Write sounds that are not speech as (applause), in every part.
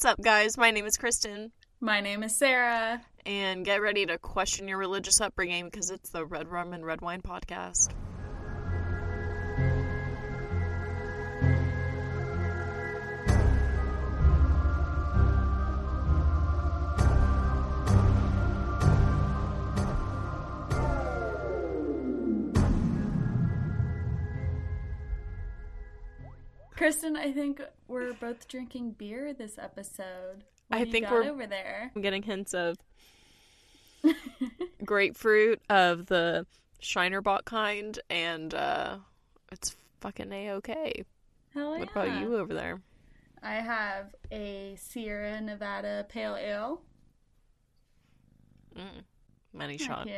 What's up, guys? My name is Kristen, My name is Sara. and get ready to question your religious upbringing because it's the Red Rum and Red Wine podcast. Kristen, I think we're both drinking beer this episode. What I think we're- over there. I'm getting hints of (laughs) grapefruit of the Shiner Shinerbach kind, and uh, it's fucking a okay. Hell What about you over there? I have a Sierra Nevada Pale Ale. Mm. Many shot.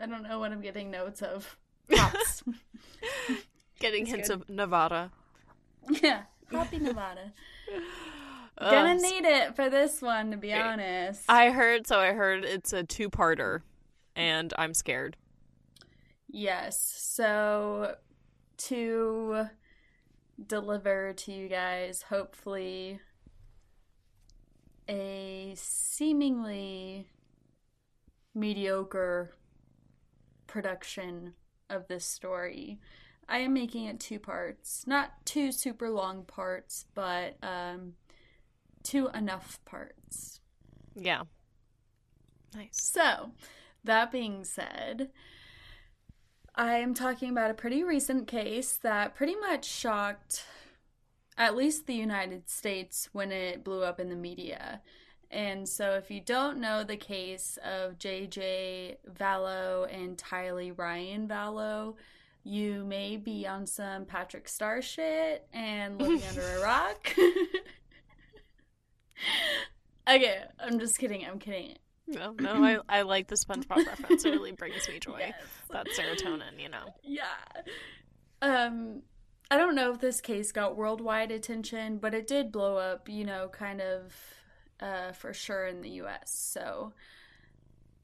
I don't know what I'm getting notes of. (laughs) (laughs) Getting It's hints good. of Nevada. (laughs) yeah, Hoppy Nevada. (laughs) Gonna need it for this one, to be honest. I heard, so I heard it's a two-parter, and I'm scared. Yes. So to deliver to you guys, hopefully, a seemingly mediocre production of this story. I am making it two parts. Not two super long parts, but um, two enough parts. Yeah. Nice. So, that being said, I am talking about a pretty recent case that pretty much shocked at least the United States when it blew up in the media. And so, if you don't know the case of JJ Vallow and Tylee Ryan Vallow, you may be on some Patrick Star shit and (laughs) living under a rock. (laughs) okay, I'm just kidding. I'm kidding. No, no, I, I like the SpongeBob reference. It really brings me (laughs) joy. Yes. That's serotonin, you know. Yeah. Um I don't know if this case got worldwide attention, but it did blow up, you know, kind of uh for sure in the US. So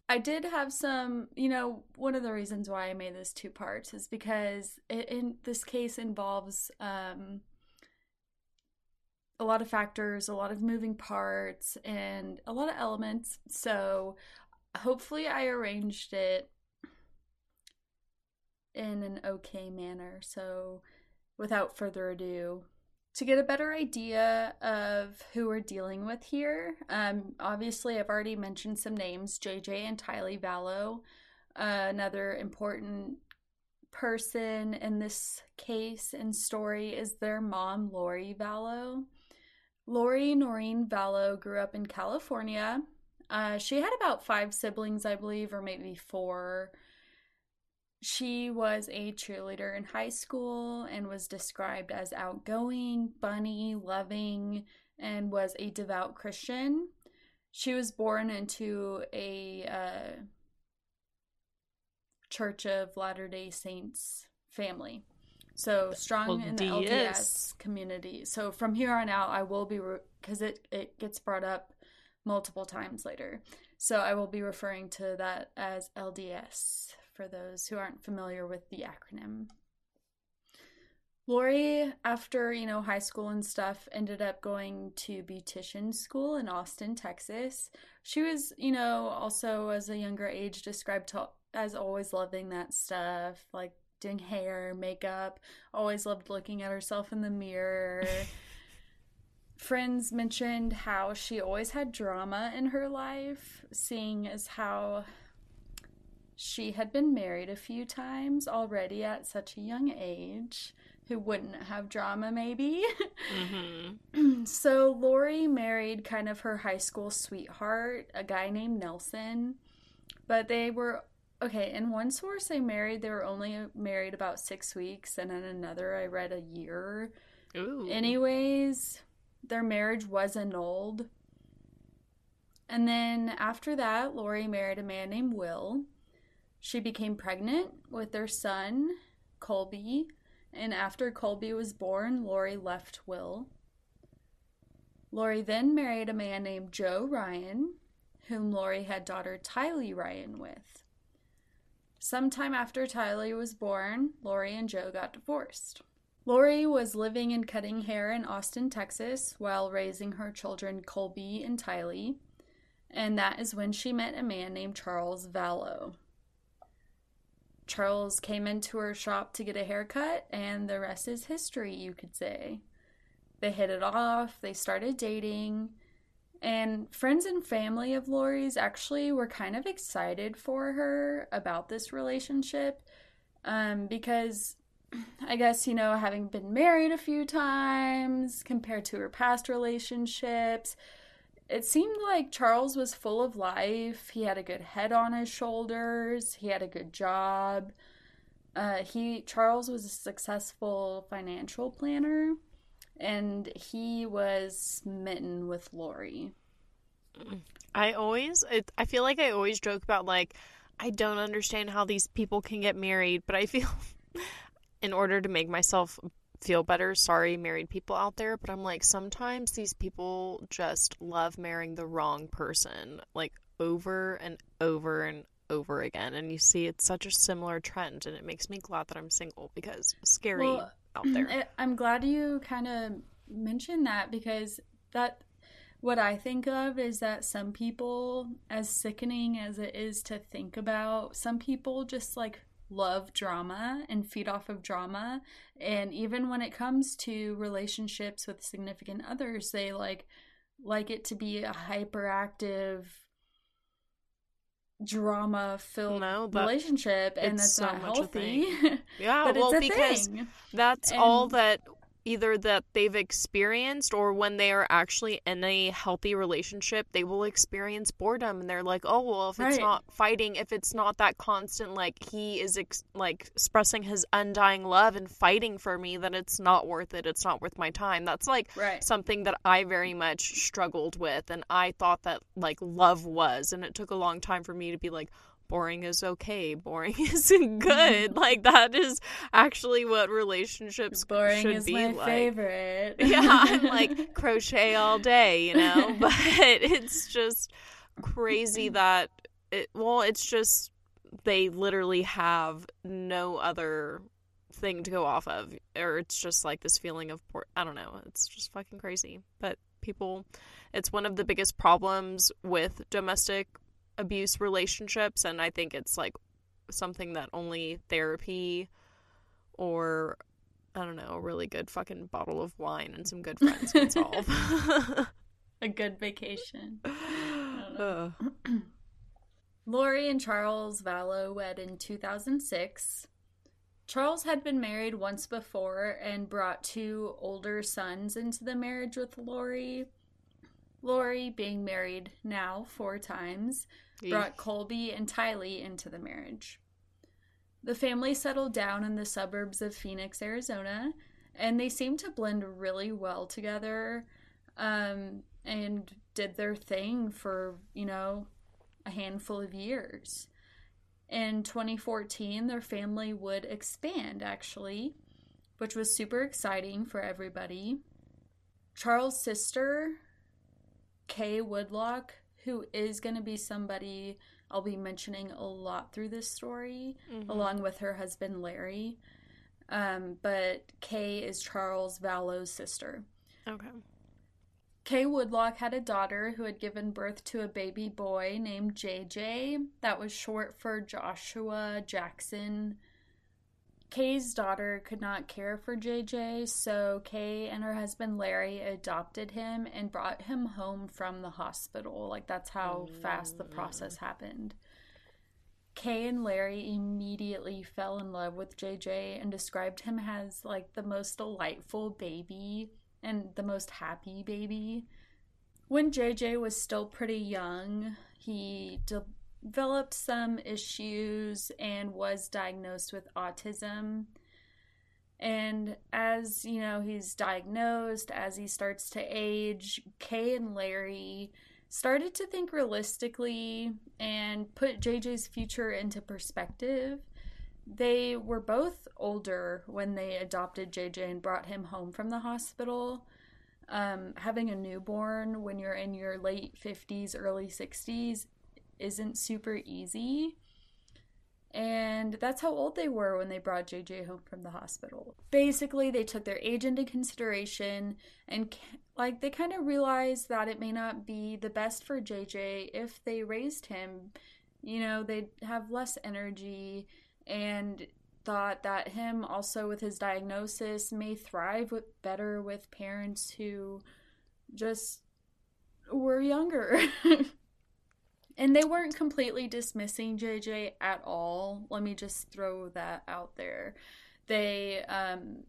I did have some, you know, one of the reasons why I made this two parts is because it, in this case involves um a lot of factors, a lot of moving parts, and a lot of elements. So hopefully I arranged it in an okay manner. So, without further ado, to get a better idea of who we're dealing with here, um, obviously I've already mentioned some names: JJ and Tylee Vallow. Uh, another important person in this case and story is their mom, Lori Vallow. Lori Noreen Vallow grew up in California. Uh, she had about five siblings, I believe, or maybe four. She was a cheerleader in high school and was described as outgoing, funny, loving, and was a devout Christian. She was born into a uh, Church of Latter day Saints family. So strong in the LDS community. So from here on out, I will be, because it, it gets brought up multiple times later. So I will be referring to that as LDS for those who aren't familiar with the acronym. Lori, after you know high school and stuff, ended up going to beautician school in Austin, Texas. She was, you know, also as a younger age described to, as always loving that stuff, like doing hair, makeup. Always loved looking at herself in the mirror. (laughs) Friends mentioned how she always had drama in her life, seeing as how she had been married a few times already at such a young age. Who wouldn't have drama, maybe? hmm (clears throat) so Lori married kind of her high school sweetheart, a guy named Nelson. But they were okay, in one source they married they were only married about 6 weeks and in another I read a year. Ooh. Anyways, their marriage was annulled. And then after that, Lori married a man named Will. She became pregnant with their son, Colby. And after Colby was born, Lori left Will. Lori then married a man named Joe Ryan, whom Lori had daughter Tylee Ryan with. Sometime after Tylee was born, Lori and Joe got divorced. Lori was living and cutting hair in Austin, Texas, while raising her children Colby and Tylee, and that is when she met a man named Charles Vallow. Charles came into her shop to get a haircut, and the rest is history, you could say. They hit it off, they started dating, and friends and family of Lori's actually were kind of excited for her about this relationship um, because I guess, you know, having been married a few times compared to her past relationships, it seemed like Charles was full of life. He had a good head on his shoulders, he had a good job. Uh, he Charles was a successful financial planner and he was smitten with Lori. I always, it, I feel like I always joke about like, I don't understand how these people can get married, but I feel, (laughs) in order to make myself feel better, sorry, married people out there, but I'm like, sometimes these people just love marrying the wrong person, like over and over and over again. And you see, it's such a similar trend, and it makes me glad that I'm single because scary. Well, out mm-hmm, there. I'm glad you kind of mentioned that because that what I think of is that some people, as sickening as it is to think about, some people just like love drama and feed off of drama. And even when it comes to relationships with significant others, they like like it to be a hyperactive drama filled no, relationship and that's so not healthy. (laughs) Yeah, well because thing. that's and, all that either that they've experienced or when they are actually in a healthy relationship they will experience boredom and they're like oh well if it's right. not fighting if it's not that constant like he is ex- like expressing his undying love and fighting for me then it's not worth it it's not worth my time that's like right. something that i very much struggled with and i thought that like love was and it took a long time for me to be like boring is okay boring (laughs) isn't good. Mm-hmm. like that is actually what relationships boring should is be my like. favorite. (laughs) Yeah i'm like (laughs) crochet all day you know? But it's just crazy that it well it's just they literally have no other thing to go off of or it's just like this feeling of poor i don't know it's just fucking crazy. But people it's one of the biggest problems with domestic abuse relationships and I think it's like something that only therapy or I don't know, a really good fucking bottle of wine and some good friends can solve. (laughs) a good vacation. (laughs) (clears throat) Lori and Charles Vallow wed in 2006. Charles had been married once before and brought two older sons into the marriage with Lori. Lori, being married now four times, brought Colby and Tylee into the marriage. The family settled down in the suburbs of Phoenix, Arizona, and they seemed to blend really well together um, and did their thing for, you know, a handful of years. In 2014, their family would expand, actually, which was super exciting for everybody. Charles' sister, Kay Woodcock, who is going to be somebody I'll be mentioning a lot through this story, mm-hmm. along with her husband Larry. Um, but Kay is Charles Vallow's sister. Okay. Kay Woodcock had a daughter who had given birth to a baby boy named JJ. That was short for Joshua Jaxon Kay's daughter could not care for JJ, so Kay and her husband Larry adopted him and brought him home from the hospital. Like, that's how mm. fast the process happened. Kay and Larry immediately fell in love with JJ and described him as like the most delightful baby and the most happy baby. When JJ was still pretty young, he de- developed some issues and was diagnosed with autism. And as you know, he's diagnosed, as he starts to age, Kay and Larry started to think realistically and put JJ's future into perspective. They were both older when they adopted JJ and brought him home from the hospital. Um, having a newborn when you're in your late 50s, early 60s isn't super easy. And that's how old they were when they brought JJ home from the hospital. Basically, they took their age into consideration and like they kind of realized that it may not be the best for JJ if they raised him. You know, they'd have less energy and thought that him also with his diagnosis may thrive with better with parents who just were younger. (laughs) and they weren't completely dismissing JJ at all. Let me just throw that out there. They um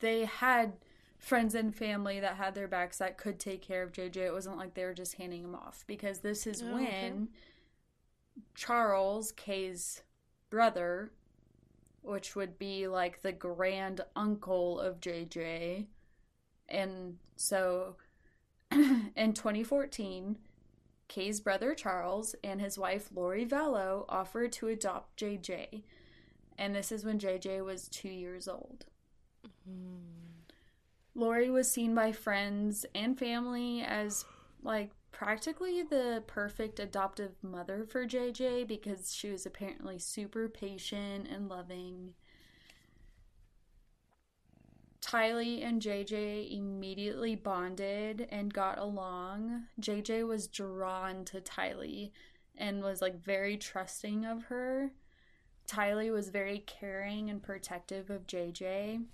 they had friends and family that had their backs that could take care of JJ. It wasn't like they were just handing him off because this is oh, when okay. Charles, Kay's brother, which would be like the grand uncle of JJ. And so (clears throat) in 2014, Kay's brother Charles and his wife Lori Vallow offered to adopt JJ. And this is when JJ was two years old. Mm. Lori was seen by friends and family as like practically the perfect adoptive mother for JJ because she was apparently super patient and loving. Tylee and JJ immediately bonded and got along. JJ was drawn to Tylee and was like very trusting of her. Tylee was very caring and protective of JJ.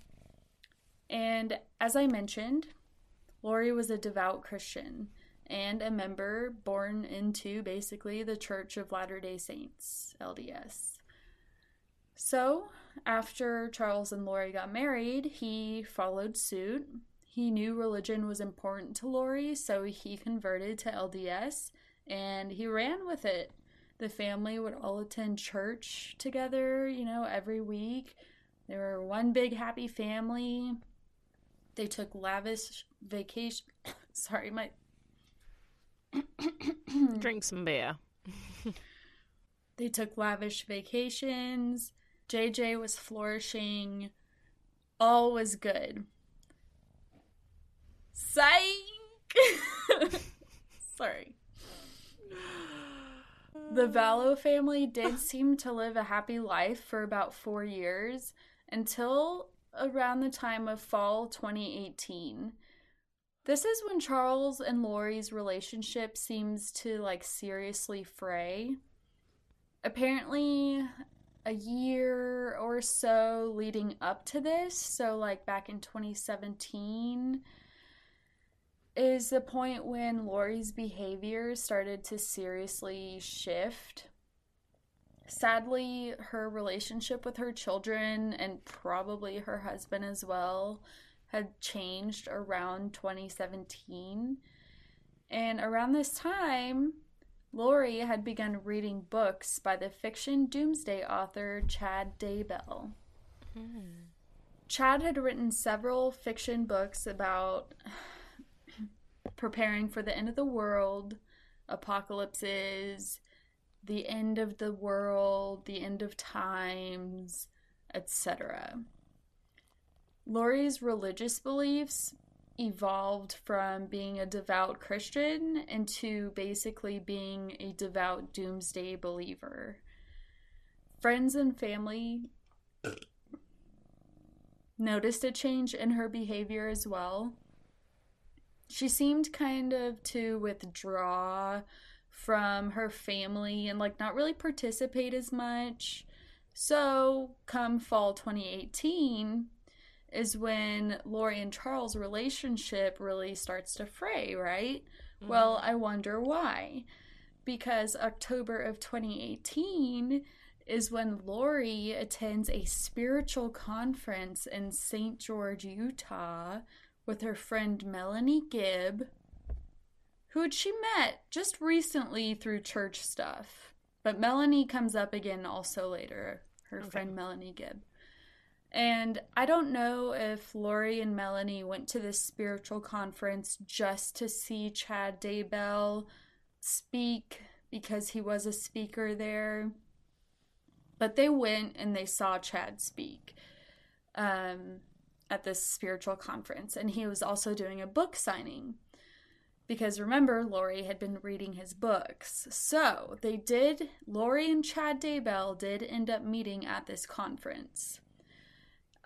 And as I mentioned, Lori was a devout Christian and a member born into basically the Church of Latter day Saints, LDS. So, after Charles and Lori got married, he followed suit. He knew religion was important to Lori, so he converted to LDS and he ran with it. The family would all attend church together, you know, every week. They were one big happy family. They took lavish vacation. (coughs) Sorry, my Drink some beer. they took lavish vacations. JJ was flourishing. All was good. Psych! (laughs) Sorry. The Vallow family did (laughs) seem to live a happy life for about four years until around the time of fall 2018 this is when Charles and Lori's relationship seems to like seriously fray. Apparently, a year or so leading up to this, so like back in 2017, is the point when Lori's behavior started to seriously shift. Sadly, her relationship with her children and probably her husband as well had changed around 2017. And around this time, Lori had begun reading books by the fiction doomsday author Chad Daybell. Hmm. Chad had written several fiction books about (sighs) preparing for the end of the world, apocalypses, the end of the world, the end of times, etc. Lori's religious beliefs evolved from being a devout Christian into basically being a devout doomsday believer. Friends and family noticed a change in her behavior as well. She seemed kind of to withdraw from her family and like not really participate as much. So, come fall 2018, is when Lori and Charles' relationship really starts to fray, right? Mm-hmm. Well, I wonder why. Because October of 2018 is when Lori attends a spiritual conference in St. George, Utah, with her friend Melanie Gibb, who she met just recently through church stuff. But Melanie comes up again also later, her okay. friend Melanie Gibb. And I don't know if Lori and Melanie went to this spiritual conference just to see Chad Daybell speak because he was a speaker there. But they went and they saw Chad speak um, at this spiritual conference. And he was also doing a book signing because remember, Lori had been reading his books. So they did, Lori and Chad Daybell did end up meeting at this conference.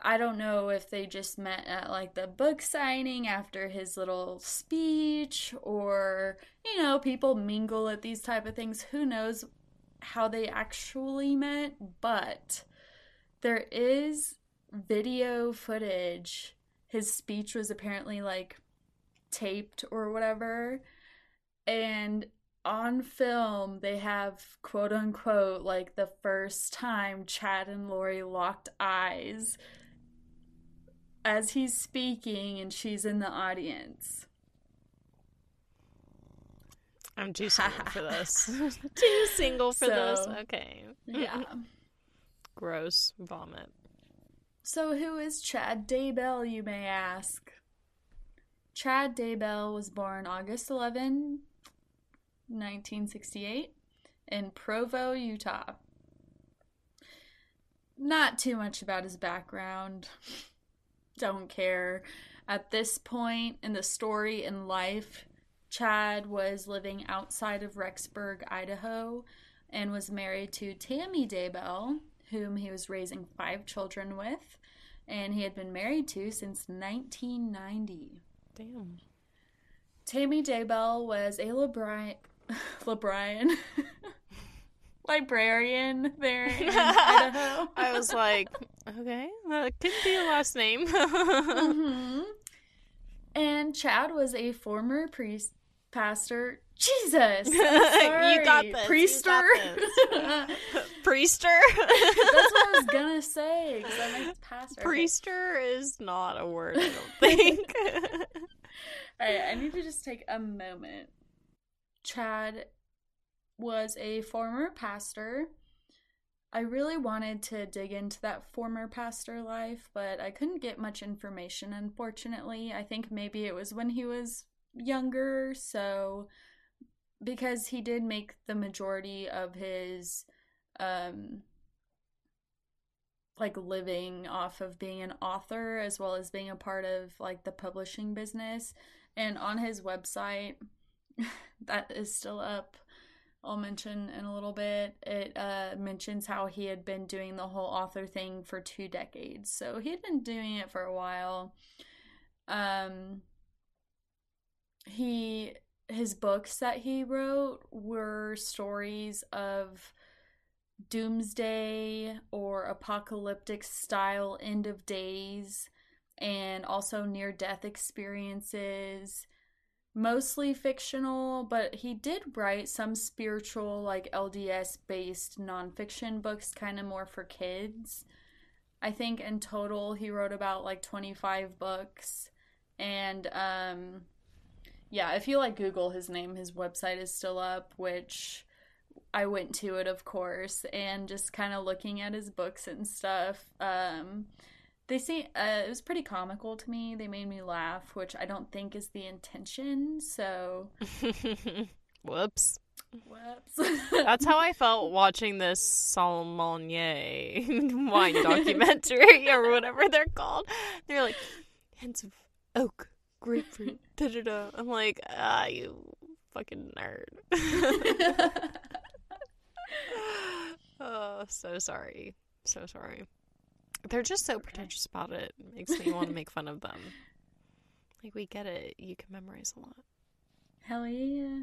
I don't know if they just met at like the book signing after his little speech or you know people mingle at these type of things. Who knows how they actually met but there is video footage. His speech was apparently like taped or whatever. And on film they have quote unquote like the first time Chad and Lori locked eyes as he's speaking and she's in the audience. I'm too single for this. (laughs) too single for so, this. Okay. Yeah. (laughs) Gross vomit. So, who is Chad Daybell, you may ask? Chad Daybell was born August 11, 1968, in Provo, Utah. Not too much about his background don't care. At this point in the story in life, Chad was living outside of Rexburg, Idaho, and was married to Tammy Daybell, whom he was raising five children with, and he had been married to since 1990. Damn. Tammy Daybell was a LeBron. (laughs) LeBron. (laughs) librarian there in (laughs) Idaho. I was like, okay, that could be a last name. (laughs) mm-hmm. And Chad was a former priest, pastor. Jesus, (laughs) you got this. Priester. Got this. (laughs) Priester. That's what I was gonna say. Because that makes pastor. Priester okay. is not a word. I don't think. All right, I need to just take a moment. Chad was a former pastor. I really wanted to dig into that former pastor life, but I couldn't get much information, unfortunately. I think maybe it was when he was younger, so because he did make the majority of his um like living off of being an author as well as being a part of like the publishing business and on his website (laughs) that is still up I'll mention in a little bit. It uh, mentions how he had been doing the whole author thing for two decades. So he had been doing it for a while. Um, he his books that he wrote were stories of doomsday or apocalyptic style end of days and also near death experiences mostly fictional, but he did write some spiritual, like LDS based nonfiction books, kind of more for kids. I think in total he wrote about like 25 books. And um, yeah, if you like Google his name, his website is still up, which I went to it, of course, and just kind of looking at his books and stuff. Um, they say uh, it was pretty comical to me. They made me laugh, which I don't think is the intention. So, (laughs) whoops. Whoops. That's how I felt (laughs) watching this Sommelier (laughs) wine documentary or whatever they're called. They're like hints of oak, grapefruit, da da da. I'm like, ah, you fucking nerd. oh, so sorry. So sorry. They're just so pretentious about it. it makes me want to make fun of them. (laughs) Like, we get it. You can memorize a lot. Hell yeah.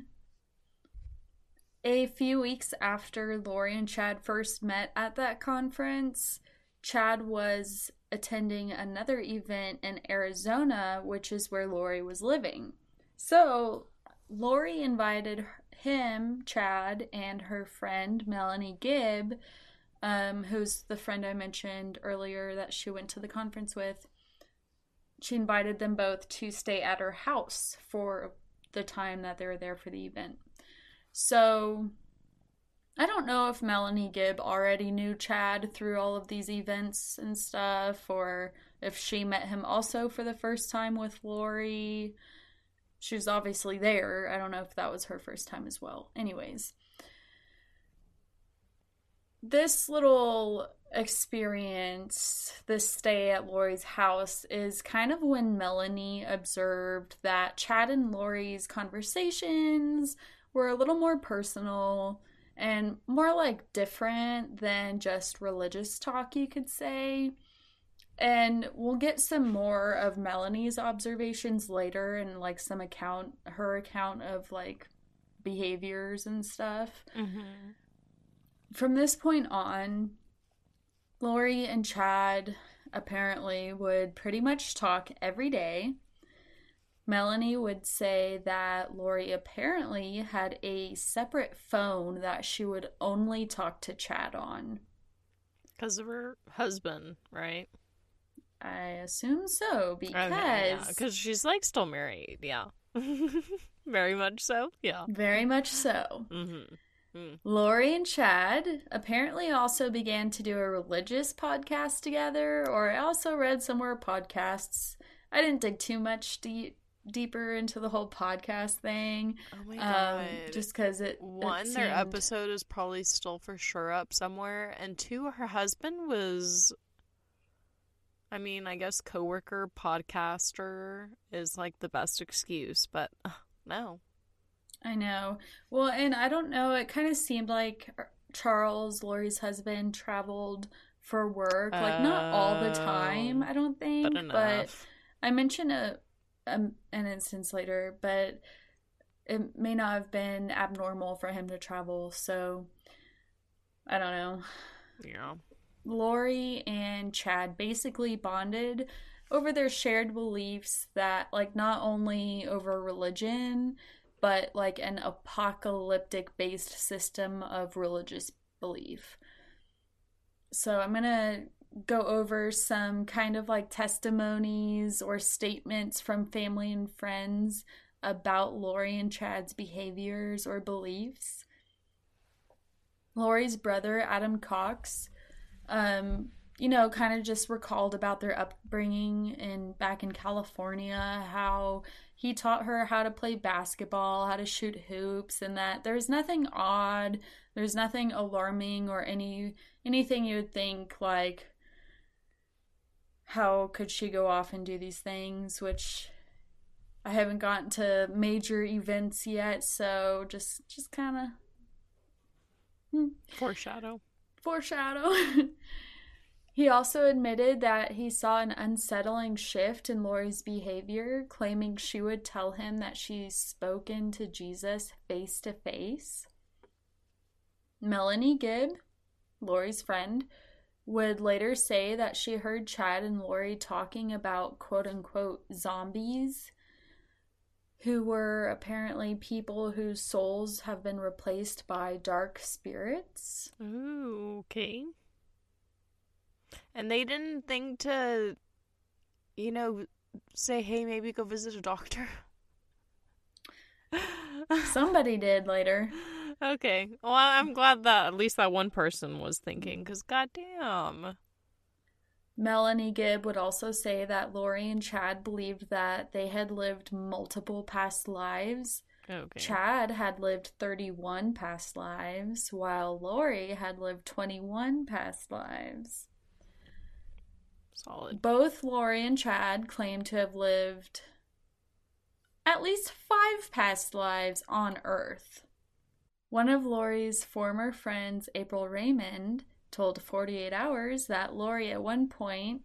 A few weeks after Lori and Chad first met at that conference, Chad was attending another event in Arizona, which is where Lori was living. So, Lori invited him, Chad, and her friend Melanie Gibb um, who's the friend I mentioned earlier that she went to the conference with, she invited them both to stay at her house for the time that they were there for the event. So I don't know if Melanie Gibb already knew Chad through all of these events and stuff, or if she met him also for the first time with Lori. She was obviously there. I don't know if that was her first time as well. Anyways, this little experience, this stay at Lori's house, is kind of when Melanie observed that Chad and Lori's conversations were a little more personal and more like different than just religious talk, you could say. And we'll get some more of Melanie's observations later and like some account, her account of like behaviors and stuff. Mm-hmm. From this point on, Lori and Chad apparently would pretty much talk every day. Melanie would say that Lori apparently had a separate phone that she would only talk to Chad on. Because of her husband, right? I assume so, because. Okay, yeah. Because she's like still married, yeah. (laughs) Very much so, yeah. Very much so. Mm-hmm. Mm. Lori and Chad apparently also began to do a religious podcast together, or I also read somewhere podcasts. I didn't dig too much deep deeper into the whole podcast thing. Oh my um, god! Um, just because it one it seemed... their episode is probably still for sure up somewhere, and two her husband was. I mean, I guess coworker podcaster is like the best excuse, but uh, no. I know. Well, and I don't know. It kind of seemed like Charles, Lori's husband, traveled for work. Like not all the time, I don't think, but, but I mentioned a um, an instance later, but it may not have been abnormal for him to travel. So I don't know. Yeah. Lori and Chad basically bonded over their shared beliefs that, like, not only over religion, but like an apocalyptic based system of religious belief. So I'm going to go over some kind of like testimonies or statements from family and friends about Lori and Chad's behaviors or beliefs. Lori's brother, Adam Cox, um, you know, kind of just recalled about their upbringing in back in California, how he taught her how to play basketball, how to shoot hoops, and that there's nothing odd, there's nothing alarming or any anything you would think like how could she go off and do these things, which I haven't gotten to major events yet, so just just kind of hmm. foreshadow. Foreshadow. (laughs) he also admitted that he saw an unsettling shift in Lori's behavior, claiming she would tell him that she's spoken to Jesus face to face. Melanie Gibb, Lori's friend, would later say that she heard Chad and Lori talking about quote unquote zombies, who were apparently people whose souls have been replaced by dark spirits. Ooh, okay. And they didn't think to, you know, say, hey, maybe go visit a doctor. Somebody did later. Okay. Well, I'm glad that at least that one person was thinking, because goddamn. Melanie Gibb would also say that Lori and Chad believed that they had lived multiple past lives. Okay. Chad had lived 31 past lives, while Lori had lived 21 past lives. Solid. Both Lori and Chad claim to have lived at least five past lives on Earth. One of Lori's former friends, April Raymond, told 48 Hours that Lori at one point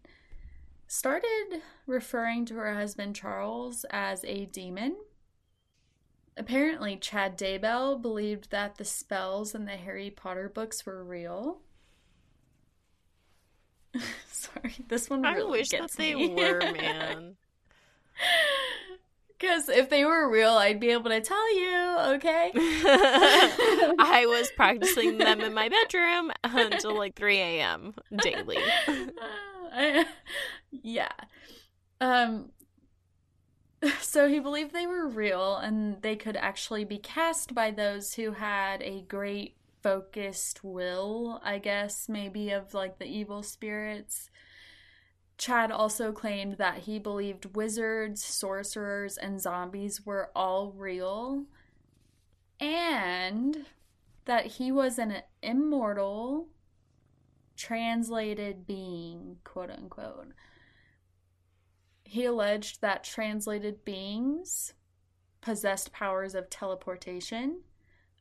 started referring to her husband Charles as a demon. Apparently, Chad Daybell believed that the spells in the Harry Potter books were real. (laughs) Sorry, this one really I wish that they were, (laughs) man. Because if they were real, I'd be able to tell you, okay? (laughs) I was practicing them in my bedroom until like 3 a.m. daily. yeah. Um, so he believed they were real and they could actually be cast by those who had a great focused will, I guess, maybe of like the evil spirits. Chad also claimed that he believed wizards, sorcerers, and zombies were all real, and that he was an immortal translated being, quote unquote. He alleged that translated beings possessed powers of teleportation,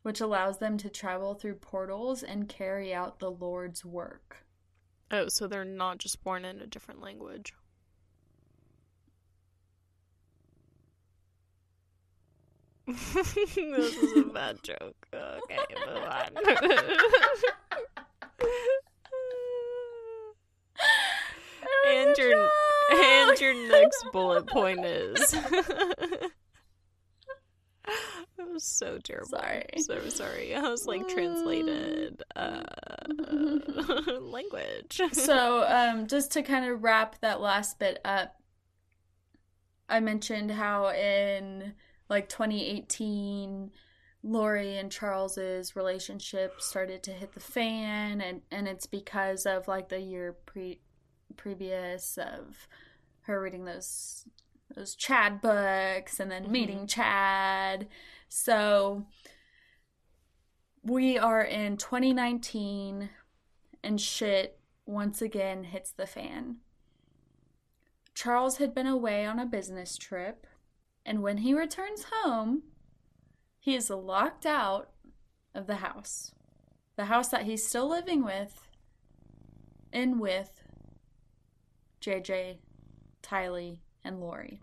which allows them to travel through portals and carry out the Lord's work. Oh, so they're not just born in a different language. (laughs) this is a bad joke. Okay, move on. and your and your next bullet point is (laughs) (laughs) That was so terrible. Sorry. So sorry. I was like translated uh, (laughs) language. (laughs) so, um, just to kind of wrap that last bit up, I mentioned how in like 2018, Lori and Charles's relationship started to hit the fan, and and it's because of like the year pre previous of her reading those those Chad books and then mm-hmm. meeting Chad. So we are in 2019 and shit once again hits the fan. Charles had been away on a business trip, and when he returns home, he is locked out of the house. The house that he's still living with, in with JJ, Tylee, and Lori.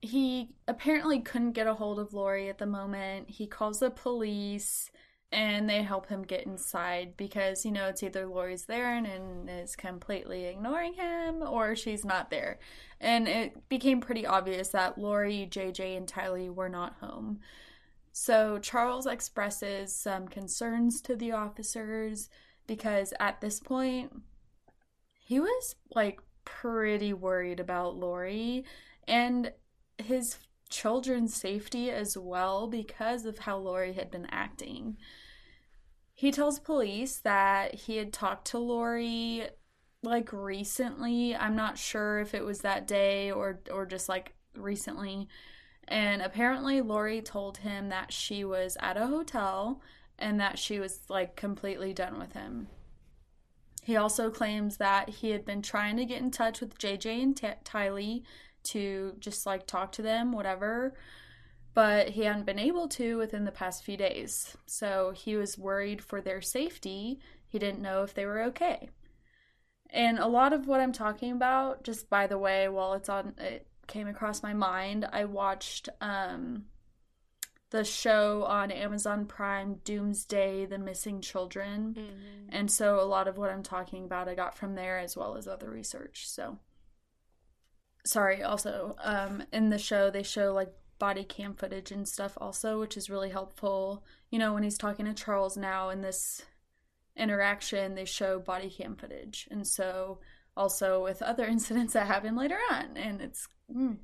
He apparently couldn't get a hold of Lori at the moment. He calls the police and they help him get inside because you know it's either Lori's there and, and is completely ignoring him or she's not there. And it became pretty obvious that Lori, JJ, and Tylee were not home. So Charles expresses some concerns to the officers because at this point he was like pretty worried about Lori and his children's safety as well because of how Lori had been acting. He tells police that he had talked to Lori like recently. I'm not sure if it was that day or or just like recently. And apparently Lori told him that she was at a hotel and that she was like completely done with him. He also claims that he had been trying to get in touch with JJ and T- Tylee to just like talk to them, whatever, but he hadn't been able to within the past few days. So he was worried for their safety. He didn't know if they were okay. And a lot of what I'm talking about, just by the way, while it's on, it came across my mind. I watched um, the show on Amazon Prime, Doomsday: The Missing Children, mm-hmm. and so a lot of what I'm talking about I got from there as well as other research. So, sorry. Also, um, in the show they show like body cam footage and stuff also, which is really helpful. You know, when he's talking to Charles now in this interaction, they show body cam footage, and so also with other (laughs) incidents that happen later on, and it's. Mm,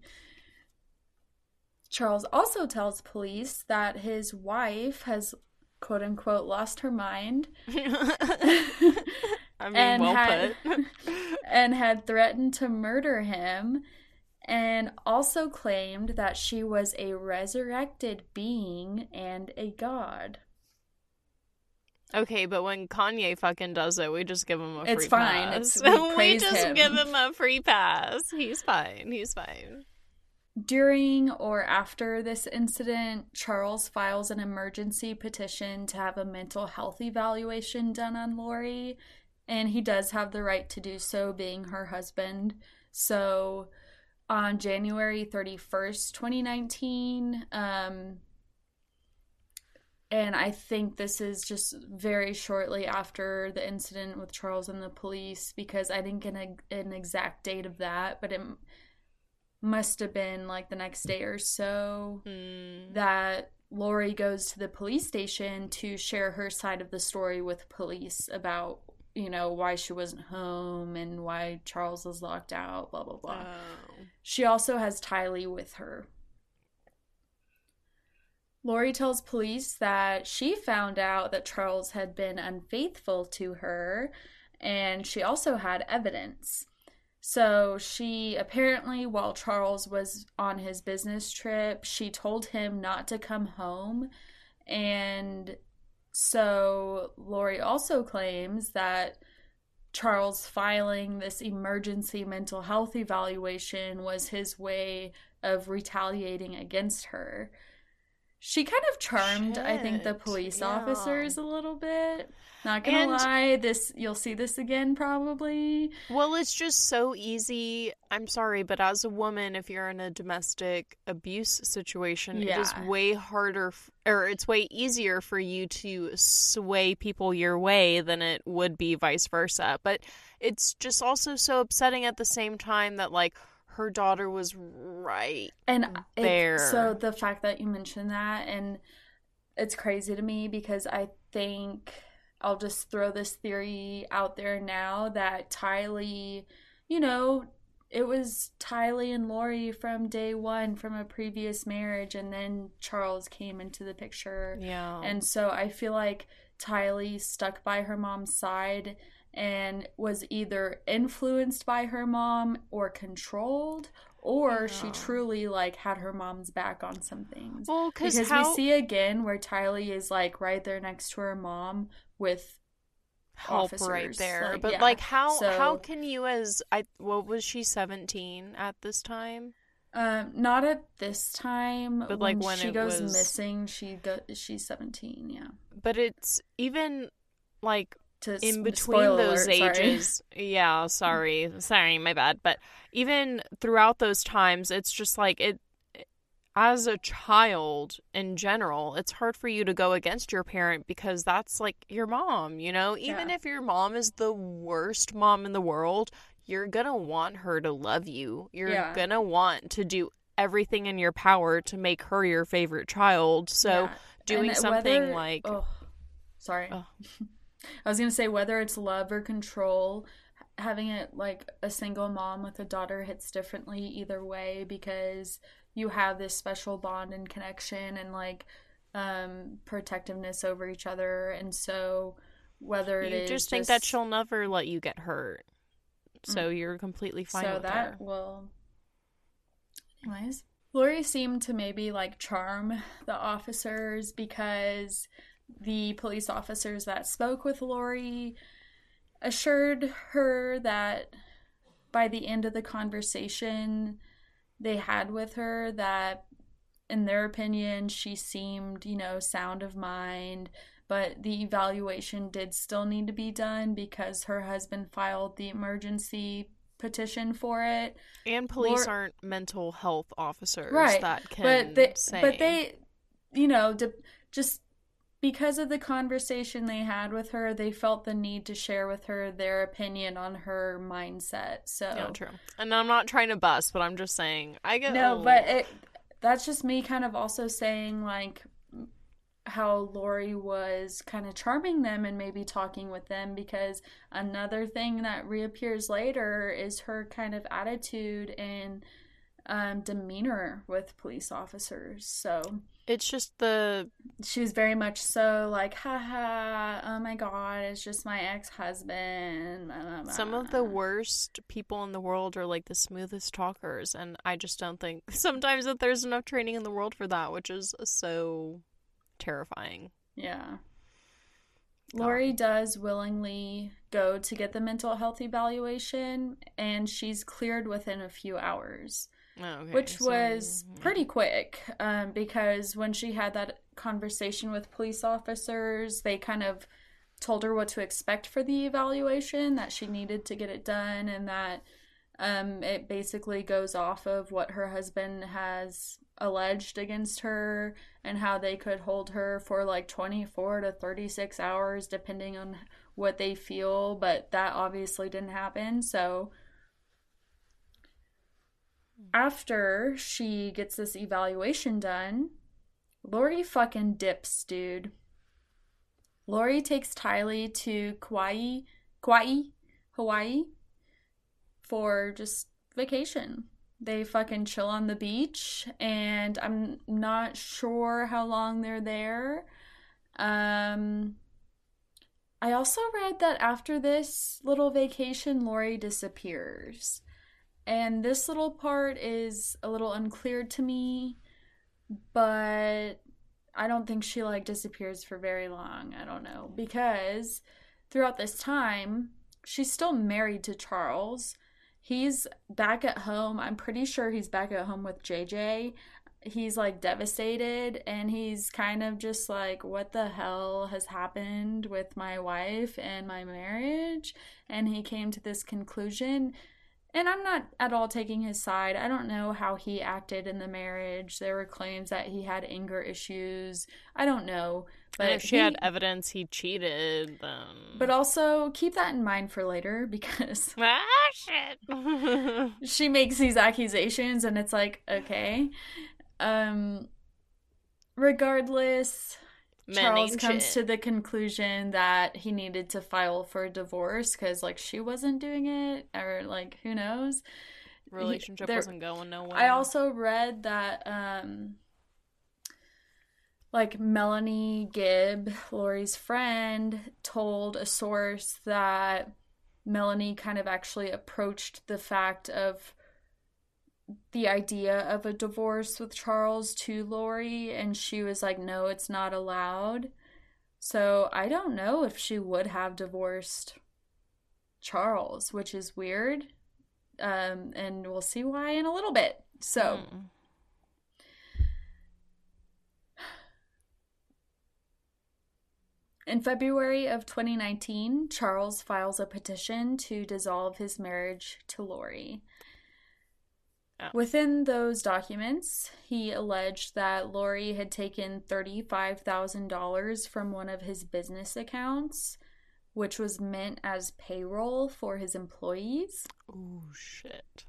Charles also tells police that his wife has quote unquote lost her mind. (laughs) (laughs) I mean, and well had, put. (laughs) (laughs) and had threatened to murder him and also claimed that she was a resurrected being and a god. Okay, but when Kanye fucking does it, we just give him a free it's fine. pass. It's, we, (laughs) we just him. give him a free pass. He's fine. He's fine. During or after this incident, Charles files an emergency petition to have a mental health evaluation done on Lori, and he does have the right to do so, being her husband. So, on January 31st, 2019, um, and I think this is just very shortly after the incident with Charles and the police because I didn't get a, an exact date of that, but it must have been like the next day or so mm. that Lori goes to the police station to share her side of the story with police about, you know, why she wasn't home and why Charles was locked out, blah, blah, blah. Oh. She also has Tylee with her. Lori tells police that she found out that Charles had been unfaithful to her and she also had evidence. So she apparently, while Charles was on his business trip, she told him not to come home. And so Lori also claims that Charles filing this emergency mental health evaluation was his way of retaliating against her. She kind of charmed, Shit, I think, the police yeah. officers a little bit. Not gonna and, lie, this you'll see this again probably. Well, it's just so easy. I'm sorry, but as a woman, if you're in a domestic abuse situation, yeah. it is way harder, f- or it's way easier for you to sway people your way than it would be vice versa. But it's just also so upsetting at the same time that like her daughter was right and there. It, so the fact that you mentioned that and it's crazy to me because I think I'll just throw this theory out there now that Tylee, you know, it was Tylee and Lori from day one from a previous marriage, and then Charles came into the picture. Yeah. And so I feel like Tylee stuck by her mom's side and was either influenced by her mom or controlled or she truly like had her mom's back on some things. Well, because how... we see again where Tylee is like right there next to her mom with help officers. right there. Like, but yeah. like how so, how can you as I what was she 17 at this time? Um not at this time. But like when, when she goes was... missing, she go she's 17, yeah. But it's even like in between those alert, ages. Sorry. (laughs) Yeah, sorry. Sorry, my bad. But even throughout those times, it's just like it as a child in general, it's hard for you to go against your parent because that's like your mom, you know? Even yeah. if your mom is the worst mom in the world, you're going to want her to love you. You're yeah. going to want to do everything in your power to make her your favorite child. So yeah. doing and something whether, like oh, sorry. Oh. (laughs) I was going to say whether it's love or control, having it like a single mom with a daughter hits differently either way because you have this special bond and connection and like um protectiveness over each other and so whether it you just think just... that she'll never let you get hurt so mm. you're completely fine so with that her. will anyways lori seemed to maybe like charm the officers because the police officers that spoke with lori assured her that by the end of the conversation they had with her that in their opinion she seemed you know sound of mind but the evaluation did still need to be done because her husband filed the emergency petition for it and police Lord, aren't mental health officers right that can but they say. but they you know de- just because of the conversation they had with her, they felt the need to share with her their opinion on her mindset. So yeah, true. And I'm not trying to bust, but I'm just saying I get no, but it that's just me kind of also saying like how Lori was kind of charming them and maybe talking with them because another thing that reappears later is her kind of attitude and um, demeanor with police officers. So it's just the she was very much so like, haha, oh my god, it's just my ex husband. Some of the worst people in the world are like the smoothest talkers, and I just don't think (laughs) sometimes that there's enough training in the world for that, which is so terrifying. Yeah. Um, Lori does willingly go to get the mental health evaluation, and she's cleared within a few hours. Oh, okay. Which so, was pretty quick um, because when she had that conversation with police officers, they kind of told her what to expect for the evaluation, that she needed to get it done, and that um, it basically goes off of what her husband has alleged against her and how they could hold her for like 24 to 36 hours, depending on what they feel. But that obviously didn't happen. So after she gets this evaluation done, Lori fucking dips, dude. Lori takes Tylee to Kauai, Kauai, Hawaii for just vacation. They fucking chill on the beach, and I'm not sure how long they're there. Um, I also read that after this little vacation, Lori disappears. And this little part is a little unclear to me, but I don't think she like disappears for very long. I don't know. Because throughout this time, she's still married to Charles. He's back at home. I'm pretty sure he's back at home with JJ. He's like devastated and he's kind of just like, what the hell has happened with my wife and my marriage? And he came to this conclusion and I'm not at all taking his side. I don't know how he acted in the marriage. There were claims that he had anger issues. I don't know. But and if she he, had evidence he cheated, then. But also keep that in mind for later (laughs) because. ah, shit. (laughs) she makes these accusations and it's like, okay. Um. Regardless, Charles comes to the conclusion that he needed to file for a divorce because, like, she wasn't doing it, or like, who knows? Relationship he, wasn't going nowhere. I also read that, um, like Melanie Gibb, Lori's friend, told a source that Melanie kind of actually approached the fact of the idea of a divorce with Charles to Lori, and she was like, no, it's not allowed. So I don't know if she would have divorced Charles, which is weird. Um, and we'll see why in a little bit. So. Mm. (sighs) In February of 2019, Charles files a petition to dissolve his marriage to Lori. Oh. Within those documents, he alleged that Lori had taken $35,000 from one of his business accounts, which was meant as payroll for his employees. Oh, shit.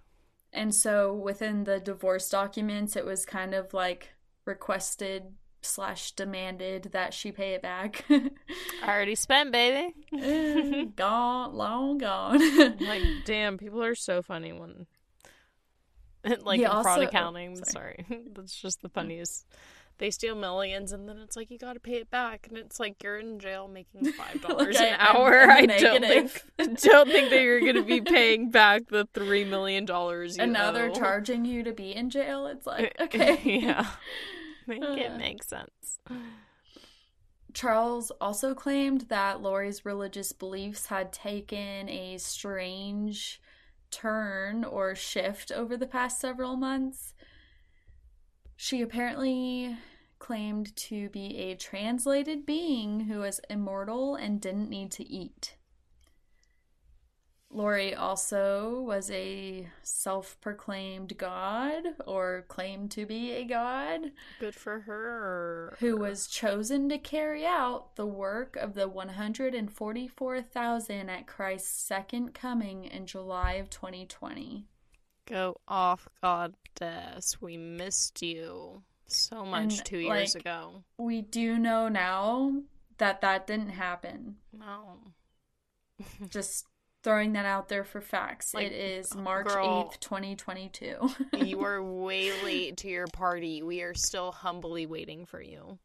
And so within the divorce documents, it was kind of like requested slash demanded that she pay it back. (laughs) already spent, baby. Eh, gone, long gone. like, (laughs) damn, people are so funny when (laughs) like in fraud oh, accounting. Oh, sorry. sorry. (laughs) That's just the funniest. They steal millions and then it's like you got to pay it back and it's like you're in jail making (laughs) five dollars an hour. I'm, I'm I don't think don't think that you're gonna be paying back the three million dollars. And now owe. they're charging you to be in jail. It's like uh, okay, yeah, make it uh. make sense. Charles also claimed that Lori's religious beliefs had taken a strange turn or shift over the past several months. She apparently claimed to be a translated being who was immortal and didn't need to eat. Lori also was a self proclaimed god or claimed to be a god. Good for her. Who was chosen to carry out the work of the 144,000 at Christ's second coming in July of 2020. Go off, goddess. We missed you so much and, two years like, ago. We do know now that that didn't happen. No. Just throwing that out there for facts. Like, it is oh, March girl, 8th, 2022. (laughs) you are way late to your party. We are still humbly waiting for you.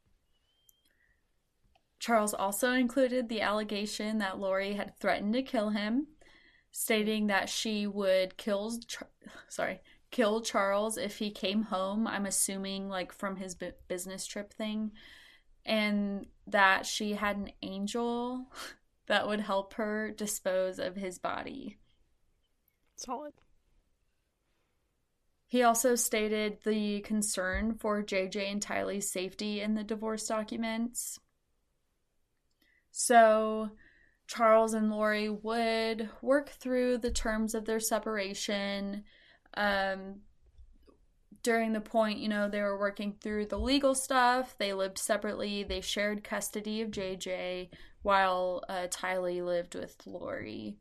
Charles also included the allegation that Lori had threatened to kill him, stating that she would kill sorry, kill Charles if he came home, I'm assuming like from his business trip thing, and that she had an angel (laughs) that would help her dispose of his body. Solid. He also stated the concern for JJ and Tylee's safety in the divorce documents. So, Charles and Lori would work through the terms of their separation. Um, during the point, you know, they were working through the legal stuff. They lived separately. They shared custody of JJ while uh, Tylee lived with Lori.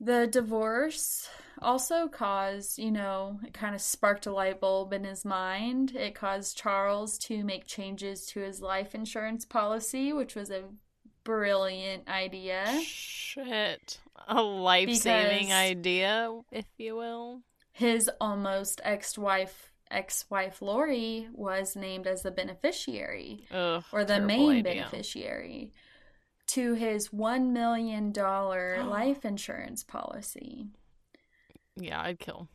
The divorce also caused, you know, it kind of sparked a light bulb in his mind. It caused Charles to make changes to his life insurance policy, which was a brilliant idea. Shit. A life saving idea, if you will. His almost ex wife ex-wife Lori was named as the beneficiary Ugh, or the main idea. beneficiary to his 1 million dollar (gasps) life insurance policy. Yeah, I'd kill.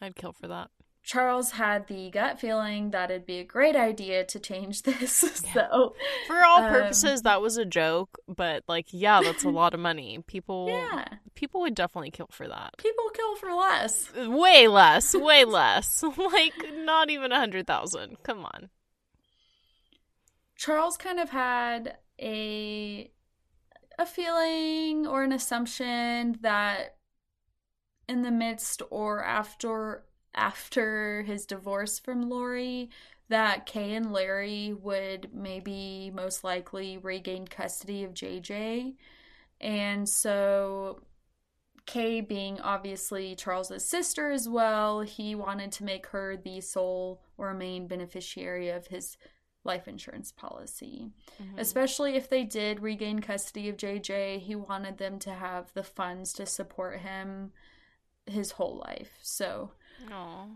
I'd kill for that. Charles had the gut feeling that it'd be a great idea to change (laughs) this. Yeah. So, for all um, purposes, that was a joke. But like, yeah, that's a lot of money. People, (laughs) yeah, people would definitely kill for that. People kill for less. Way less. Way less. (laughs) like, not even a hundred thousand. Come on. Charles kind of had a a feeling or an assumption that in the midst or after after his divorce from Lori that Kay and Larry would maybe most likely regain custody of JJ. And so Kay being obviously Charles's sister as well, he wanted to make her the sole or main beneficiary of his life insurance policy. Mm-hmm. Especially if they did regain custody of JJ, he wanted them to have the funds to support him his whole life. So Aww.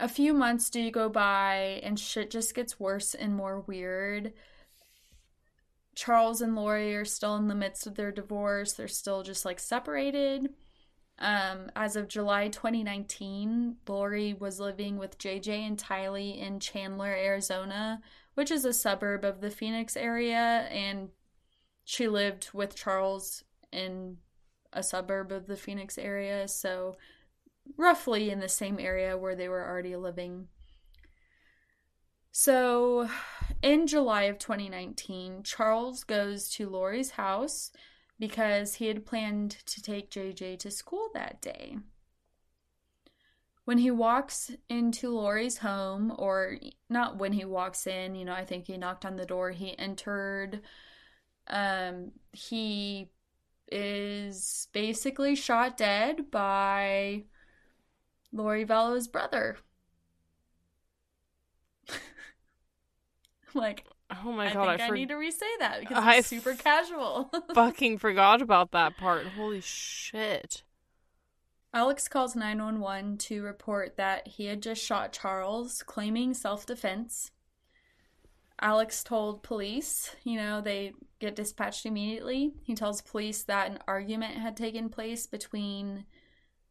A few months do go by and shit just gets worse and more weird. Charles and Lori are still in the midst of their divorce. They're still just like separated. Um, as of July 2019, Lori was living with JJ and Tylee in Chandler, Arizona, which is a suburb of the Phoenix area, and she lived with Charles in a suburb of the Phoenix area, so roughly in the same area where they were already living. So, in July of 2019, Charles goes to Lori's house because he had planned to take JJ to school that day. When he walks into Lori's home, or not when he walks in, you know, I think he knocked on the door, he entered. Um, he is basically shot dead by Lori Vallow's brother. Like, oh my god, I, think I, for- I need to re-say that because I it's super casual. (laughs) fucking forgot about that part. Holy shit. Alex calls 911 to report that he had just shot Charles, claiming self defense. Alex told police, you know, they get dispatched immediately. He tells police that an argument had taken place between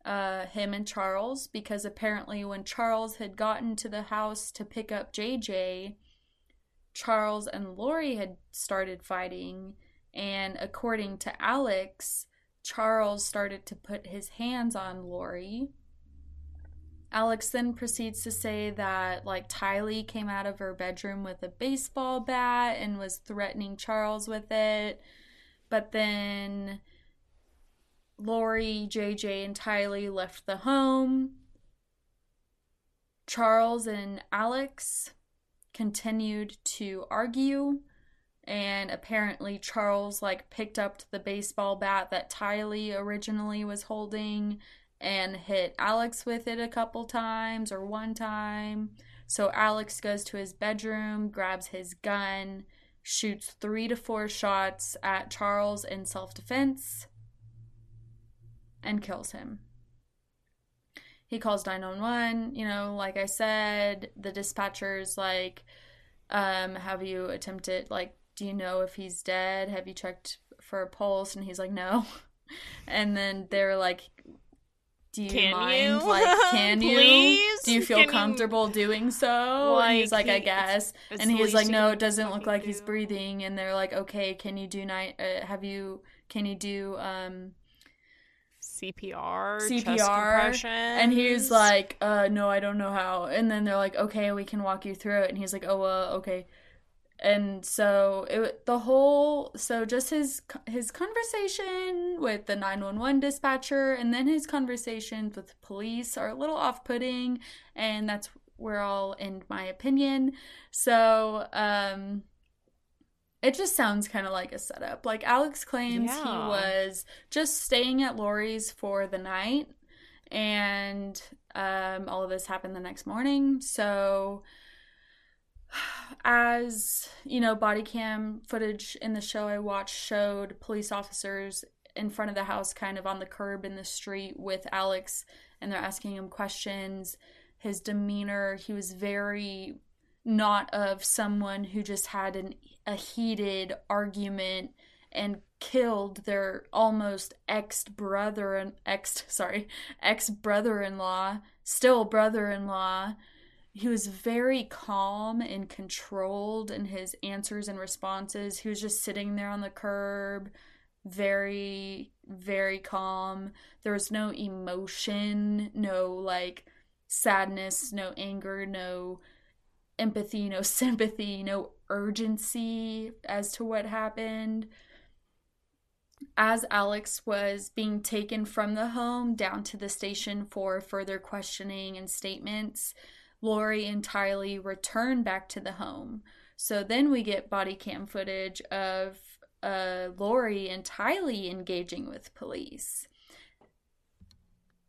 uh, him and Charles because apparently when Charles had gotten to the house to pick up JJ, Charles and Lori had started fighting. And according to Alex, Charles started to put his hands on Lori Alex then proceeds to say that, like, Tylee came out of her bedroom with a baseball bat and was threatening Charles with it. But then Lori, JJ, and Tylee left the home. Charles and Alex continued to argue and apparently Charles like picked up the baseball bat that Tylee originally was holding and hit Alex with it a couple times or one time. So Alex goes to his bedroom, grabs his gun, shoots three to four shots at Charles in self defense, and kills him. He calls 911. You know, like I said, the dispatcher's like, um, Have you attempted, like, do you know if he's dead? Have you checked for a pulse? And he's like, No. (laughs) And then they're like, do you can mind? You? Like, (laughs) can you? Do you feel can comfortable you? doing so? Like, and he's like, I guess. It's, and he's like, no, it doesn't look like do. he's breathing. And they're like, okay, can you do night? Uh, have you? Can you do um? CPR, CPR, and he's like, uh, no, I don't know how. And then they're like, okay, we can walk you through it. And he's like, oh, uh, okay and so it the whole so just his his conversation with the 911 dispatcher and then his conversations with police are a little off-putting and that's where I'll end my opinion so um it just sounds kind of like a setup like Alex claims yeah. he was just staying at Lori's for the night and um all of this happened the next morning so as you know, body cam footage in the show I watched showed police officers in front of the house, kind of on the curb in the street with Alex, and they're asking him questions. His demeanor, he was very not of someone who just had an, a heated argument and killed their almost ex brother and ex sorry ex brother in law, still brother in law. He was very calm and controlled in his answers and responses. He was just sitting there on the curb, very, very calm. There was no emotion, no like sadness, no anger, no empathy, no (laughs) sympathy, no urgency as to what happened. As Alex was being taken from the home down to the station for further questioning and statements, Lori and Tylee return back to the home. So then we get body cam footage of uh, Lori and Tylee engaging with police.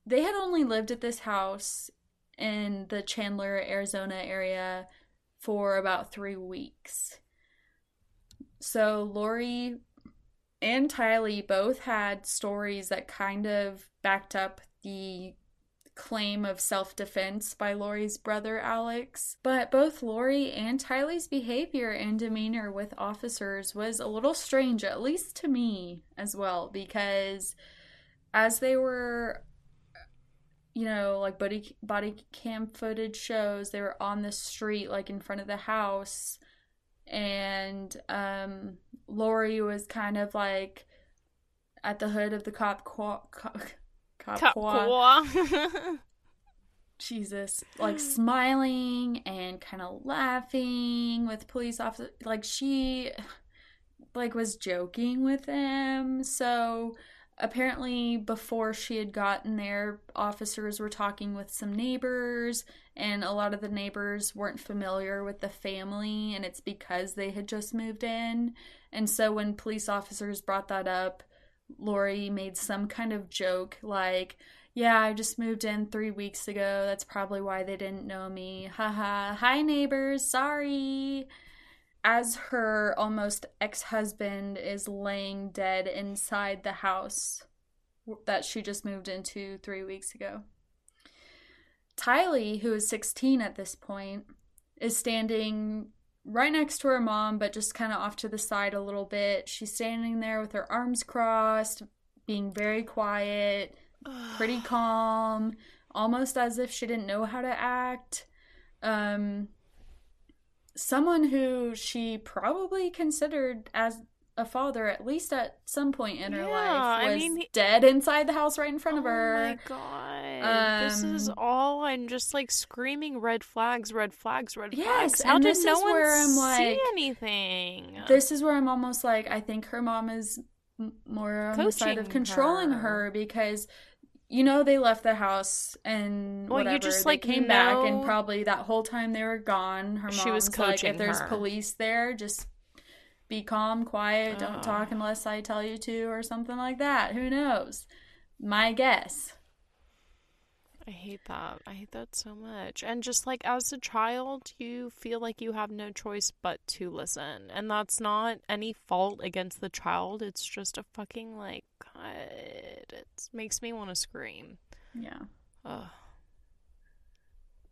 They had only lived at this house in the Chandler, Arizona area for about three weeks. So Lori and Tylee both had stories that kind of backed up the claim of self defense by Lori's brother Alex. But both Lori and Tylee's behavior and demeanor with officers was a little strange, at least to me as well, because as they were you know, like body body cam footage shows they were on the street, like in front of the house, and um, Lori was kind of like at the hood of the cop qua, cop, cop, qua. (laughs) Jesus, like smiling and kind of laughing with police officers. Like she, like was joking with them. So apparently before she had gotten there officers were talking with some neighbors and a lot of the neighbors weren't familiar with the family and it's because they had just moved in. And so when police officers brought that up lori made some kind of joke like yeah i just moved in three weeks ago. That's probably why they didn't know me. Haha hi neighbors. Sorry as her almost ex husband is laying dead inside the house that she just moved into three weeks ago. Tylee, who is 16 at this point, is standing right next to her mom, but just kind of off to the side a little bit. She's standing there with her arms crossed, being very quiet, pretty (sighs) calm, almost as if she didn't know how to act. Um, someone who she probably considered as a father at least at some point in her yeah, life was I mean, he... dead inside the house right in front oh of her. Oh my god. Um, this is um, all I'm just like screaming red flags, red flags, red yes, flags. How did no one where I'm like, see anything? This is where I'm almost like I think her mom is more on Coaching the side of controlling her, her because you know they left the house and well, whatever. You just, like, they came know... back and probably that whole time they were gone. Her she was coaching like, if there's her. police there, just be calm, quiet, don't talk unless I tell you to, or something like that. Who knows? My guess. I hate that. I hate that so much. And just like as a child, you feel like you have no choice but to listen. And that's not any fault against the child. It's just a fucking like God. It makes me want to scream. Yeah. Ugh.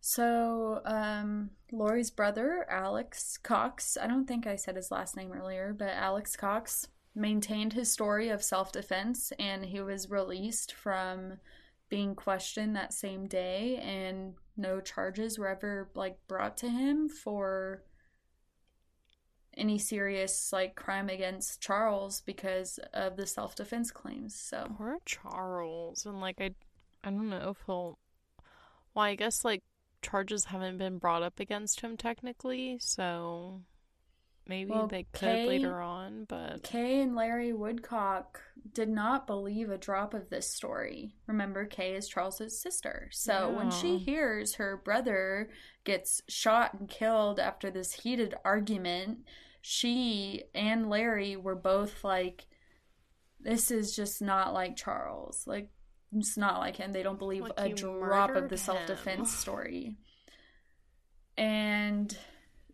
So, um, Lori's brother, Alex Cox, I don't think I said his last name earlier, but Alex Cox maintained his story of self defense and he was released from being questioned that same day and no charges were ever like brought to him for any serious like crime against Charles because of the self-defense claims. So poor Charles and like I I don't know if he'll well I guess like charges haven't been brought up against him technically, so maybe well, they could Kay, later on, but Kay and Larry Woodcock did not believe a drop of this story. Remember, Kay is Charles's sister. So yeah. when she hears her brother gets shot and killed after this heated argument, she and Larry were both like, This is just not like Charles. Like, it's not like him. They don't believe like a drop of the self defense story. And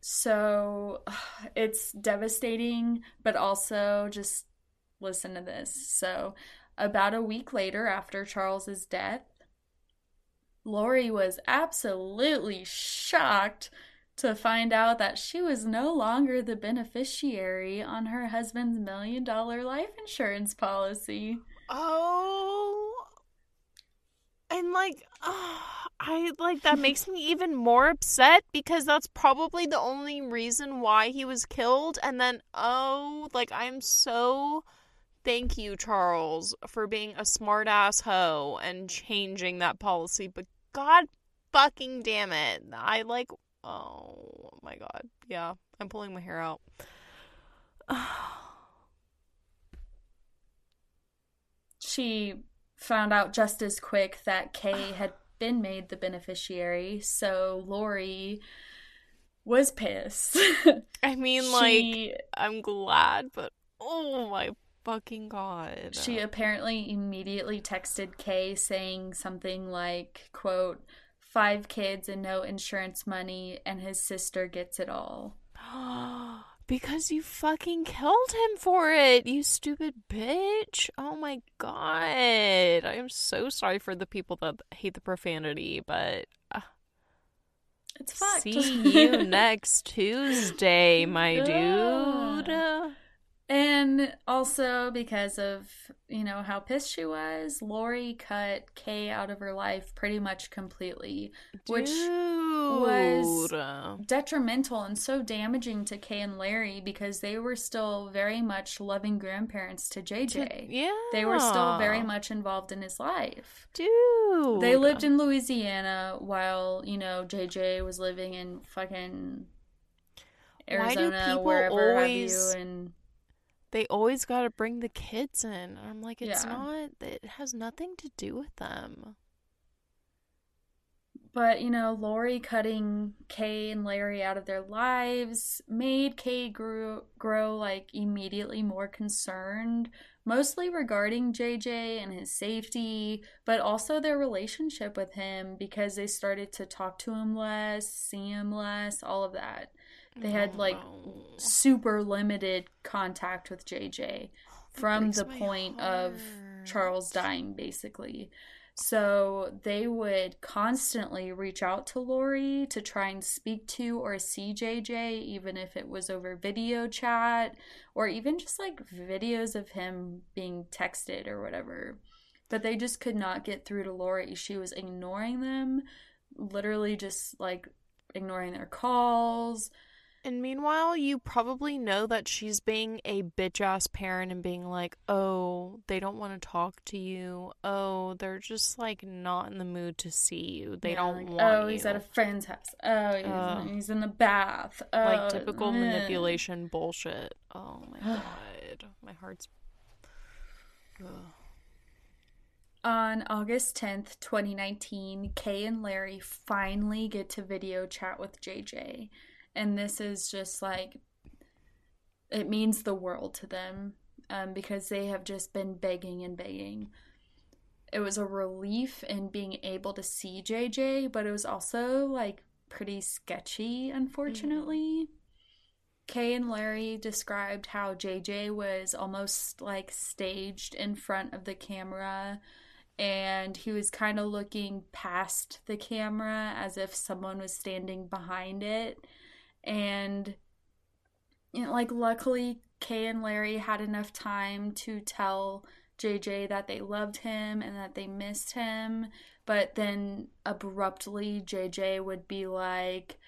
so (sighs) it's devastating, but also just listen to this. So, about a week later, after Charles's death, Lori was absolutely shocked to find out that she was no longer the beneficiary on her husband's million dollar life insurance policy. Oh. And like, oh, (sighs) I like that makes me even more upset because that's probably the only reason why he was killed. And then, oh, like, I'm so thank you, Charles, for being a smart ass hoe and changing that policy. But God fucking damn it. I like, oh my God. Yeah, I'm pulling my hair out. (sighs) she found out just as quick that Kay had been made the beneficiary, so Lori was pissed. (laughs) I mean, she, like, I'm glad, but oh my fucking god. She apparently immediately texted Kay saying something like, quote, five kids and no insurance money, and his sister gets it all. (gasps) (gasps) (gasps) because you fucking killed him for it, you stupid bitch. Oh my god. I am so sorry for the people that hate the profanity, but. Uh, it's fucked. See you (laughs) next Tuesday, my dude. And also because of, you know, how pissed she was, Lori cut Kay out of her life pretty much completely, Dude. which was detrimental and so damaging to Kay and Larry because they were still very much loving grandparents to JJ. Yeah. They were still very much involved in his life. Dude. They lived in Louisiana while, you know, JJ was living in fucking Arizona, wherever always... have you, and they always got to bring the kids in. I'm like, it's yeah. not, it has nothing to do with them. But, you know, Lori cutting Kay and Larry out of their lives made Kay grow, grow like immediately more concerned, mostly regarding JJ and his safety, but also their relationship with him because they started to talk to him less, see him less, all of that. They had like super limited contact with JJ from the point heart. of Charles dying, basically. So they would constantly reach out to Lori to try and speak to or see JJ, even if it was over video chat or even just like videos of him being texted or whatever. But they just could not get through to Lori. She was ignoring them, literally just like ignoring their calls and meanwhile, you probably know that she's being a bitch ass parent and being like, oh, they don't want to talk to you. Oh, they're just like not in the mood to see you. They yeah, don't like, want Oh, you. he's at a friend's house. Oh, he's, uh, he's in the bath. Oh, like typical manipulation bullshit. Oh my (sighs) god. My heart's. Ugh. On August 10th, 2019, Kay and Larry finally get to video chat with JJ and this is just like it means the world to them um, because they have just been begging and begging. It was a relief in being able to see JJ, but it was also like pretty sketchy, unfortunately. Mm-hmm. Kay and Larry described how JJ was almost like staged in front of the camera and he was kind of looking past the camera as if someone was standing behind it and you know, like luckily Kay and Larry had enough time to tell JJ that they loved him and that they missed him, but then abruptly JJ would be like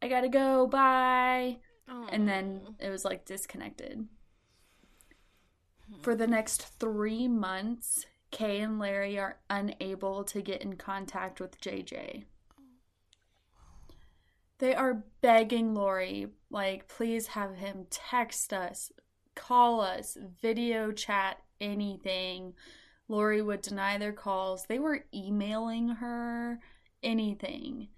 I got to go, bye. Aww. And then it was like disconnected. For the next 3 months, Kay and Larry are unable to get in contact with JJ. They are begging Lori, like, please have him text us, call us, video chat, anything. Lori would deny their calls. They were emailing her, anything.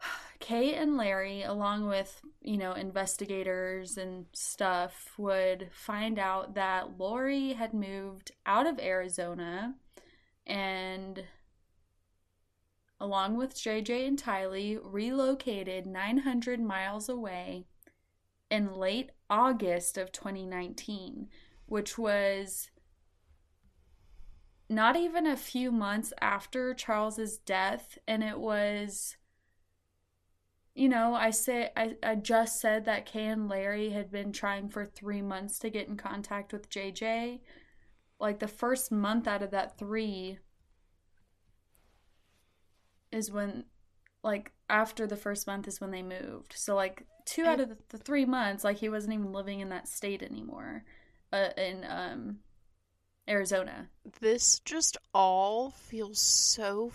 (sighs) Kay and Larry, along with, you know, investigators and stuff, would find out that Lori had moved out of Arizona and along with JJ and Tylee, relocated 900 miles away in late August of 2019, which was not even a few months after Charles's death, and it was you know, I say I, I just said that Kay and Larry had been trying for three months to get in contact with JJ. Like the first month out of that three is when like after the first month is when they moved. So like two out of the, the three months, like he wasn't even living in that state anymore, uh, in um Arizona. This just all feels so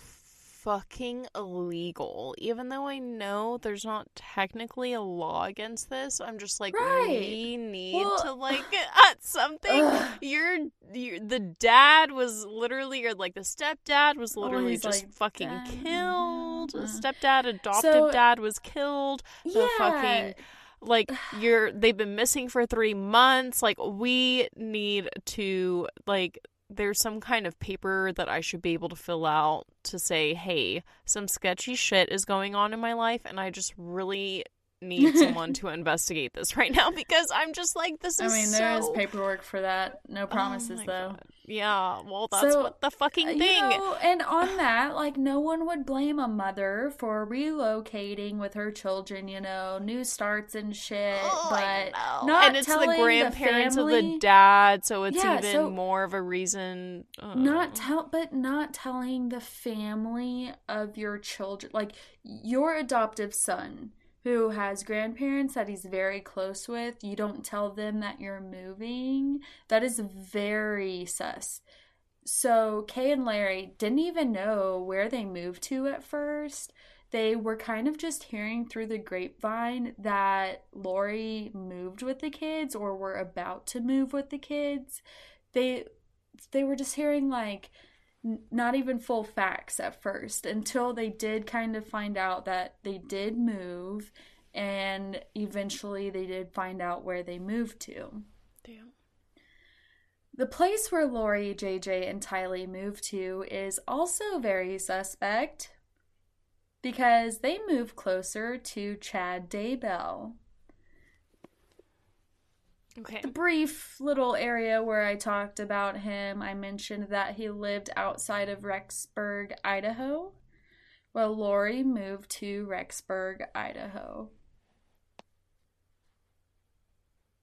fucking illegal. Even though I know there's not technically a law against this, I'm just like, right. we need well, to like (laughs) (laughs) at something. You're, you're the dad was literally, or like the stepdad was oh, literally oh, just like, fucking dad. killed. Uh, stepdad, adoptive so, dad was killed. The yeah. fucking like you're they've been missing for 3 months like we need to like there's some kind of paper that I should be able to fill out to say, hey, some sketchy shit is going on in my life, and I just really need (laughs) someone to investigate this right now because I'm just like, this is. I mean, so... there is paperwork for that. No oh promises, oh though. God. Yeah, well, that's so, what the fucking uh, thing. You know, and on that, like, no one would blame a mother for relocating with her children. You know, new starts and shit. Oh, but not and it's the grandparents the of the dad, so it's yeah, even so more of a reason. Uh. Not tell, but not telling the family of your children, like your adoptive son who has grandparents that he's very close with, you don't tell them that you're moving, that is very sus. So Kay and Larry didn't even know where they moved to at first. They were kind of just hearing through the grapevine that Lori moved with the kids or were about to move with the kids. They they were just hearing like not even full facts at first until they did kind of find out that they did move and eventually they did find out where they moved to. Damn. The place where Lori, JJ, and Tylee moved to is also very suspect because they move closer to Chad Daybell. Okay. The brief little area where I talked about him, I mentioned that he lived outside of Rexburg, Idaho. Well, Lori moved to Rexburg, Idaho.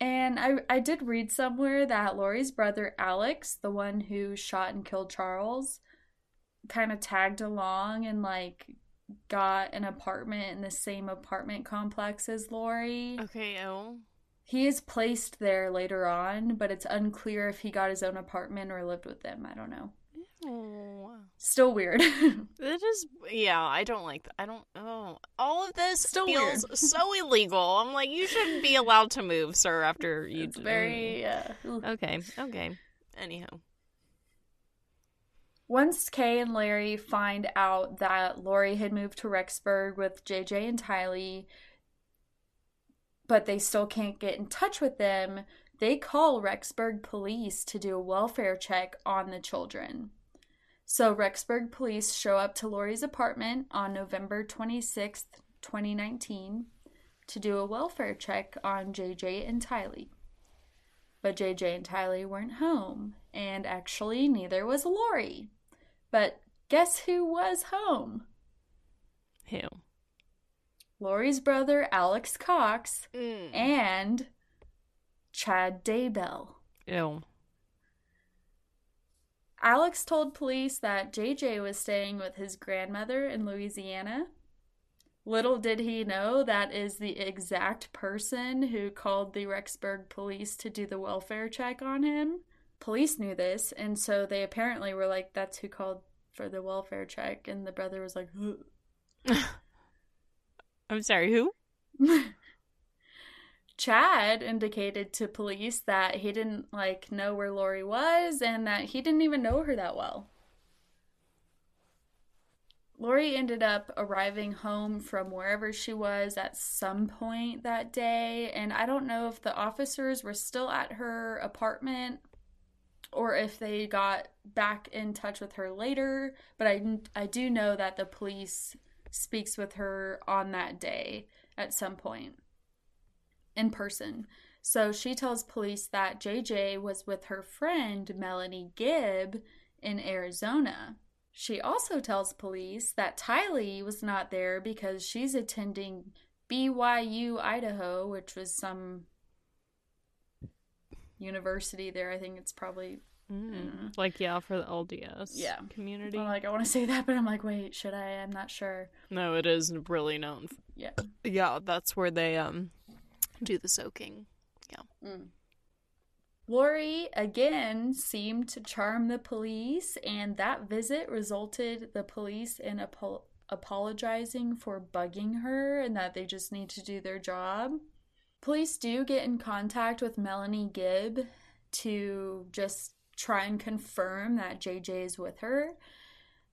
And I, I did read somewhere that Lori's brother Alex, the one who shot and killed Charles, kind of tagged along and like got an apartment in the same apartment complex as Lori. Okay, oh. He is placed there later on, but it's unclear if he got his own apartment or lived with them. I don't know. Oh. Still weird. (laughs) it is, yeah. I don't like that. I don't. Oh, all of this Still feels weird. (laughs) so illegal. I'm like, you shouldn't be allowed to move, sir. After (laughs) you, it's very. Uh, okay. Okay. Anyhow. Once Kay and Larry find out that Lori had moved to Rexburg with JJ and Tylee, but they still can't get in touch with them, they call Rexburg police to do a welfare check on the children. So Rexburg police show up to Lori's apartment on November 26th, 2019, to do a welfare check on JJ and Tylee. But JJ and Tylee weren't home, and actually neither was Lori. But guess who was home? Who? Lori's brother Alex Cox, mm. and Chad Daybell. Ew. Alex told police that JJ was staying with his grandmother in Louisiana. Little did he know that is the exact person who called the Rexburg police to do the welfare check on him. Police knew this, and so they apparently were like, that's who called for the welfare check. And the brother was like, (laughs) I'm sorry, who? (laughs) Chad indicated to police that he didn't like know where Lori was and that he didn't even know her that well. Lori ended up arriving home from wherever she was at some point that day, and I don't know if the officers were still at her apartment or if they got back in touch with her later, but I I do know that the police speaks with her on that day at some point in person. So she tells police that JJ was with her friend Melanie Gibb in Arizona. She also tells police that Tylee was not there because she's attending BYU Idaho, which was some university there. I think it's probably mm, like yeah for the LDS yeah community. I'm like I want to say that, but I'm like, wait, should I? I'm not sure. No, it is really known. Yeah, yeah, that's where they um do the soaking. Yeah. Mm. Lori again seemed to charm the police, and that visit resulted the police in apo- apologizing for bugging her and that they just need to do their job. Police do get in contact with Melanie Gibb to just try and confirm that JJ is with her.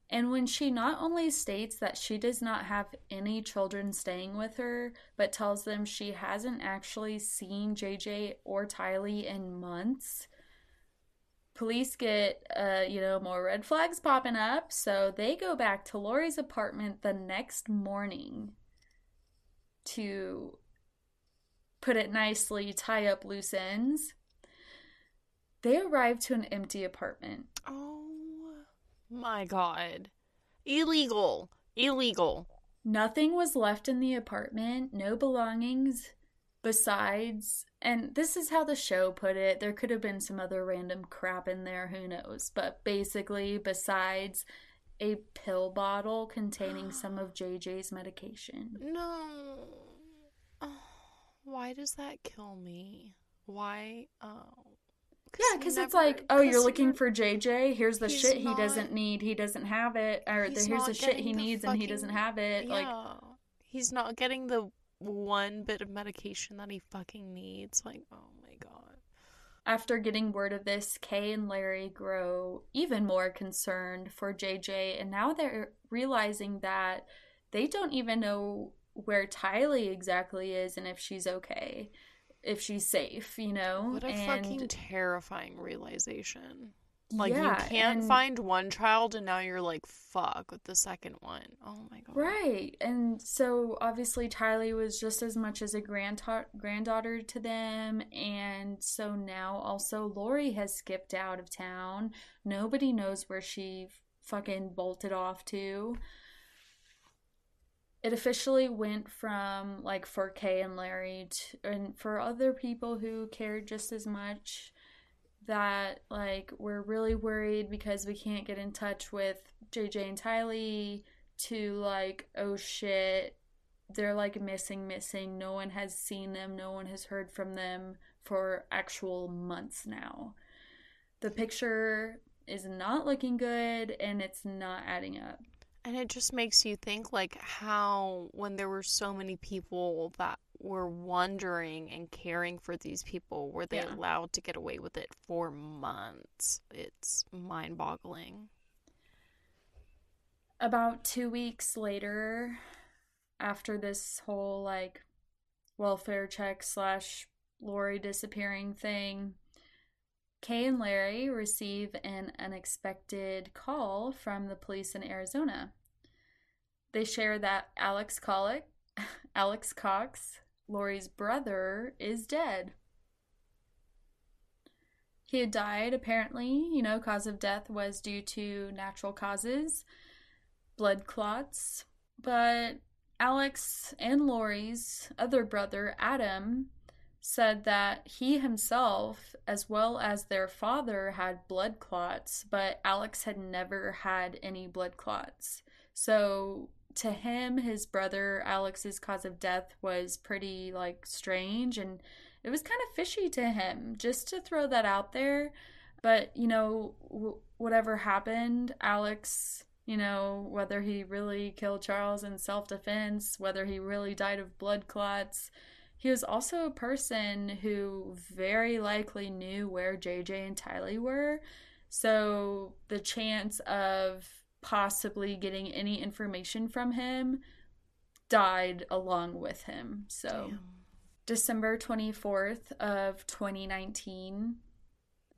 And when she not only states that she does not have any children staying with her, but tells them she hasn't actually seen JJ or Tylee in months, police get, uh, you know, more red flags popping up. So they go back to Lori's apartment the next morning to put it nicely, tie up loose ends. They arrive to an empty apartment. Oh my god. Illegal. Illegal. Nothing was left in the apartment, no belongings besides, and this is how the show put it. There could have been some other random crap in there, who knows. But basically, besides a pill bottle containing (gasps) some of JJ's medication. No. Oh, why does that kill me? Why? Oh. Yeah, because it's like, oh, you're looking for JJ. Here's the shit not, he doesn't need. He doesn't have it. Or the, here's the shit he needs fucking, and he doesn't have it. Yeah. Like, he's not getting the one bit of medication that he fucking needs. Like, oh my god. After getting word of this, Kay and Larry grow even more concerned for JJ, and now they're realizing that they don't even know where Tylee exactly is and if she's okay if she's safe, you know? What a and... fucking terrifying realization. Like yeah, you can't and... find one child and now you're like fuck with the second one. Oh my god. Right. And so obviously Tylee was just as much as a grandta- granddaughter to them and so now also Lori has skipped out of town. Nobody knows where she fucking bolted off to it officially went from like for Kay and Larry to, and for other people who cared just as much that like we're really worried because we can't get in touch with JJ and Tylee to like oh shit they're like missing missing. No one has seen them. No one has heard from them for actual months now. The picture is not looking good and it's not adding up and it just makes you think like how when there were so many people that were wondering and caring for these people, were they yeah. allowed to get away with it for months? It's mind boggling. About two weeks later, after this whole like welfare check slash Lori disappearing thing, Kay and Larry receive an unexpected call from the police in Arizona. They share that Alex Collick, (laughs) Alex Cox, Lori's brother, is dead. He had died, apparently. You know, cause of death was due to natural causes, blood clots. But Alex and Lori's other brother, Adam, said that he himself, as well as their father, had blood clots, but Alex had never had any blood clots. So to him, his brother Alex's cause of death was pretty like strange and it was kind of fishy to him, just to throw that out there. But, you know, w- whatever happened, Alex, you know, whether he really killed Charles in self defense, whether he really died of blood clots, he was also a person who very likely knew where JJ and Tylee were. So the chance of possibly getting any information from him died along with him. So Damn. December 24th of 2019,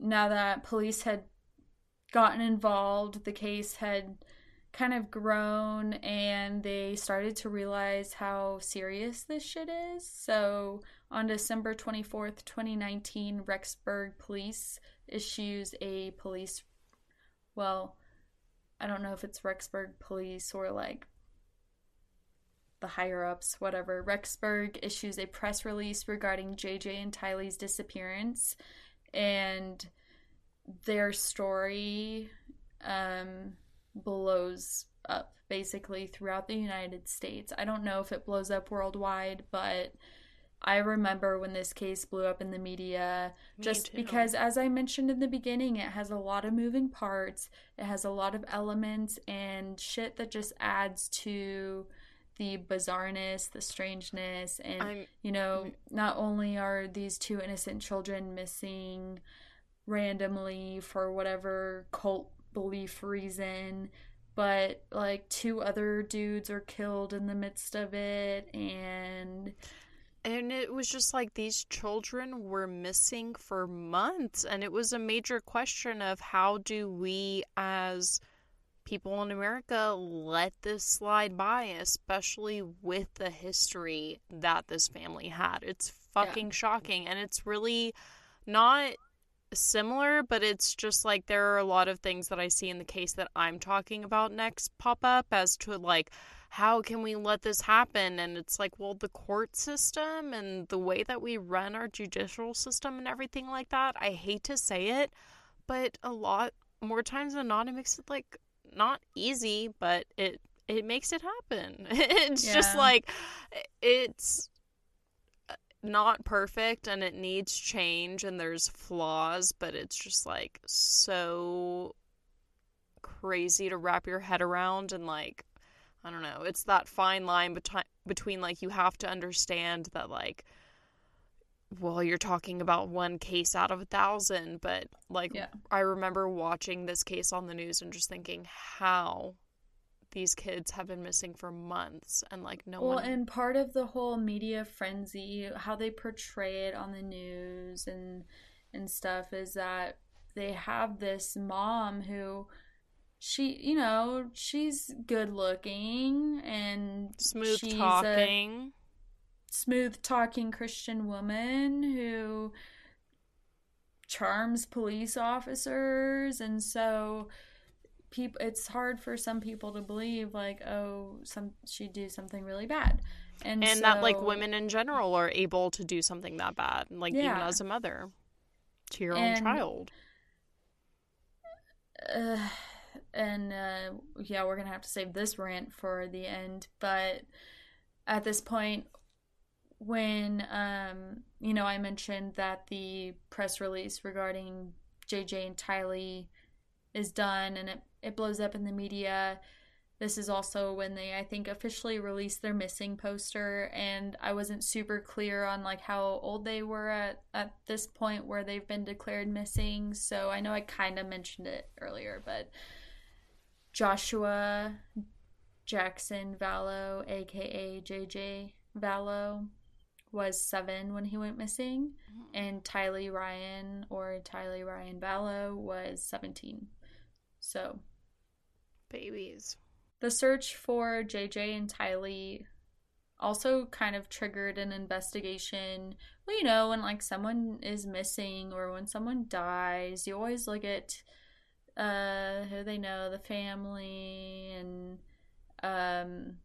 now that police had gotten involved, the case had kind of grown and they started to realize how serious this shit is. So on December 24th, 2019, Rexburg police issues a police well, I don't know if it's Rexburg police or like the higher ups, whatever. Rexburg issues a press release regarding JJ and Tylee's disappearance and their story um, blows up basically throughout the United States. I don't know if it blows up worldwide, but I remember when this case blew up in the media Me just too. because as I mentioned in the beginning, it has a lot of moving parts, it has a lot of elements and shit that just adds to the bizarreness, the strangeness, and I'm, you know, not only are these two innocent children missing randomly for whatever cult belief reason, but like two other dudes are killed in the midst of it and and it was just like these children were missing for months and it was a major question of how do we as people in America let this slide by especially with the history that this family had it's fucking yeah. shocking and it's really not similar, but it's just like there are a lot of things that I see in the case that I'm talking about next pop up as to like how can we let this happen and it's like well the court system and the way that we run our judicial system and everything like that I hate to say it but a lot more times than not it makes it like not easy but it it makes it happen (laughs) it's yeah. just like it's not perfect and it needs change and there's flaws, but it's just like so crazy to wrap your head around and like I don't know, it's that fine line between between like you have to understand that like well, you're talking about one case out of a thousand, but like yeah. I remember watching this case on the news and just thinking, how these kids have been missing for months and like no well, one Well, and part of the whole media frenzy, how they portray it on the news and and stuff is that they have this mom who she, you know, she's good looking and smooth talking. Smooth talking Christian woman who charms police officers and so people it's hard for some people to believe like oh some she'd do something really bad and and so, that like women in general are able to do something that bad like yeah. even as a mother to your and, own child uh, (sighs) and uh, yeah we're gonna have to save this rant for the end but at this point when um you know i mentioned that the press release regarding jj and tylee is done and it it blows up in the media. This is also when they, I think, officially released their missing poster, and I wasn't super clear on like how old they were at at this point where they've been declared missing. So I know I kind of mentioned it earlier, but Joshua Jaxon Vallow, aka JJ Vallow, was seven when he went missing, mm-hmm. and Tylee Ryan or Tylee Ryan Vallow was seventeen. So babies. The search for JJ and Tylee also kind of triggered an investigation. Well, you know, when like someone is missing or when someone dies, you always look at uh who they know, the family and um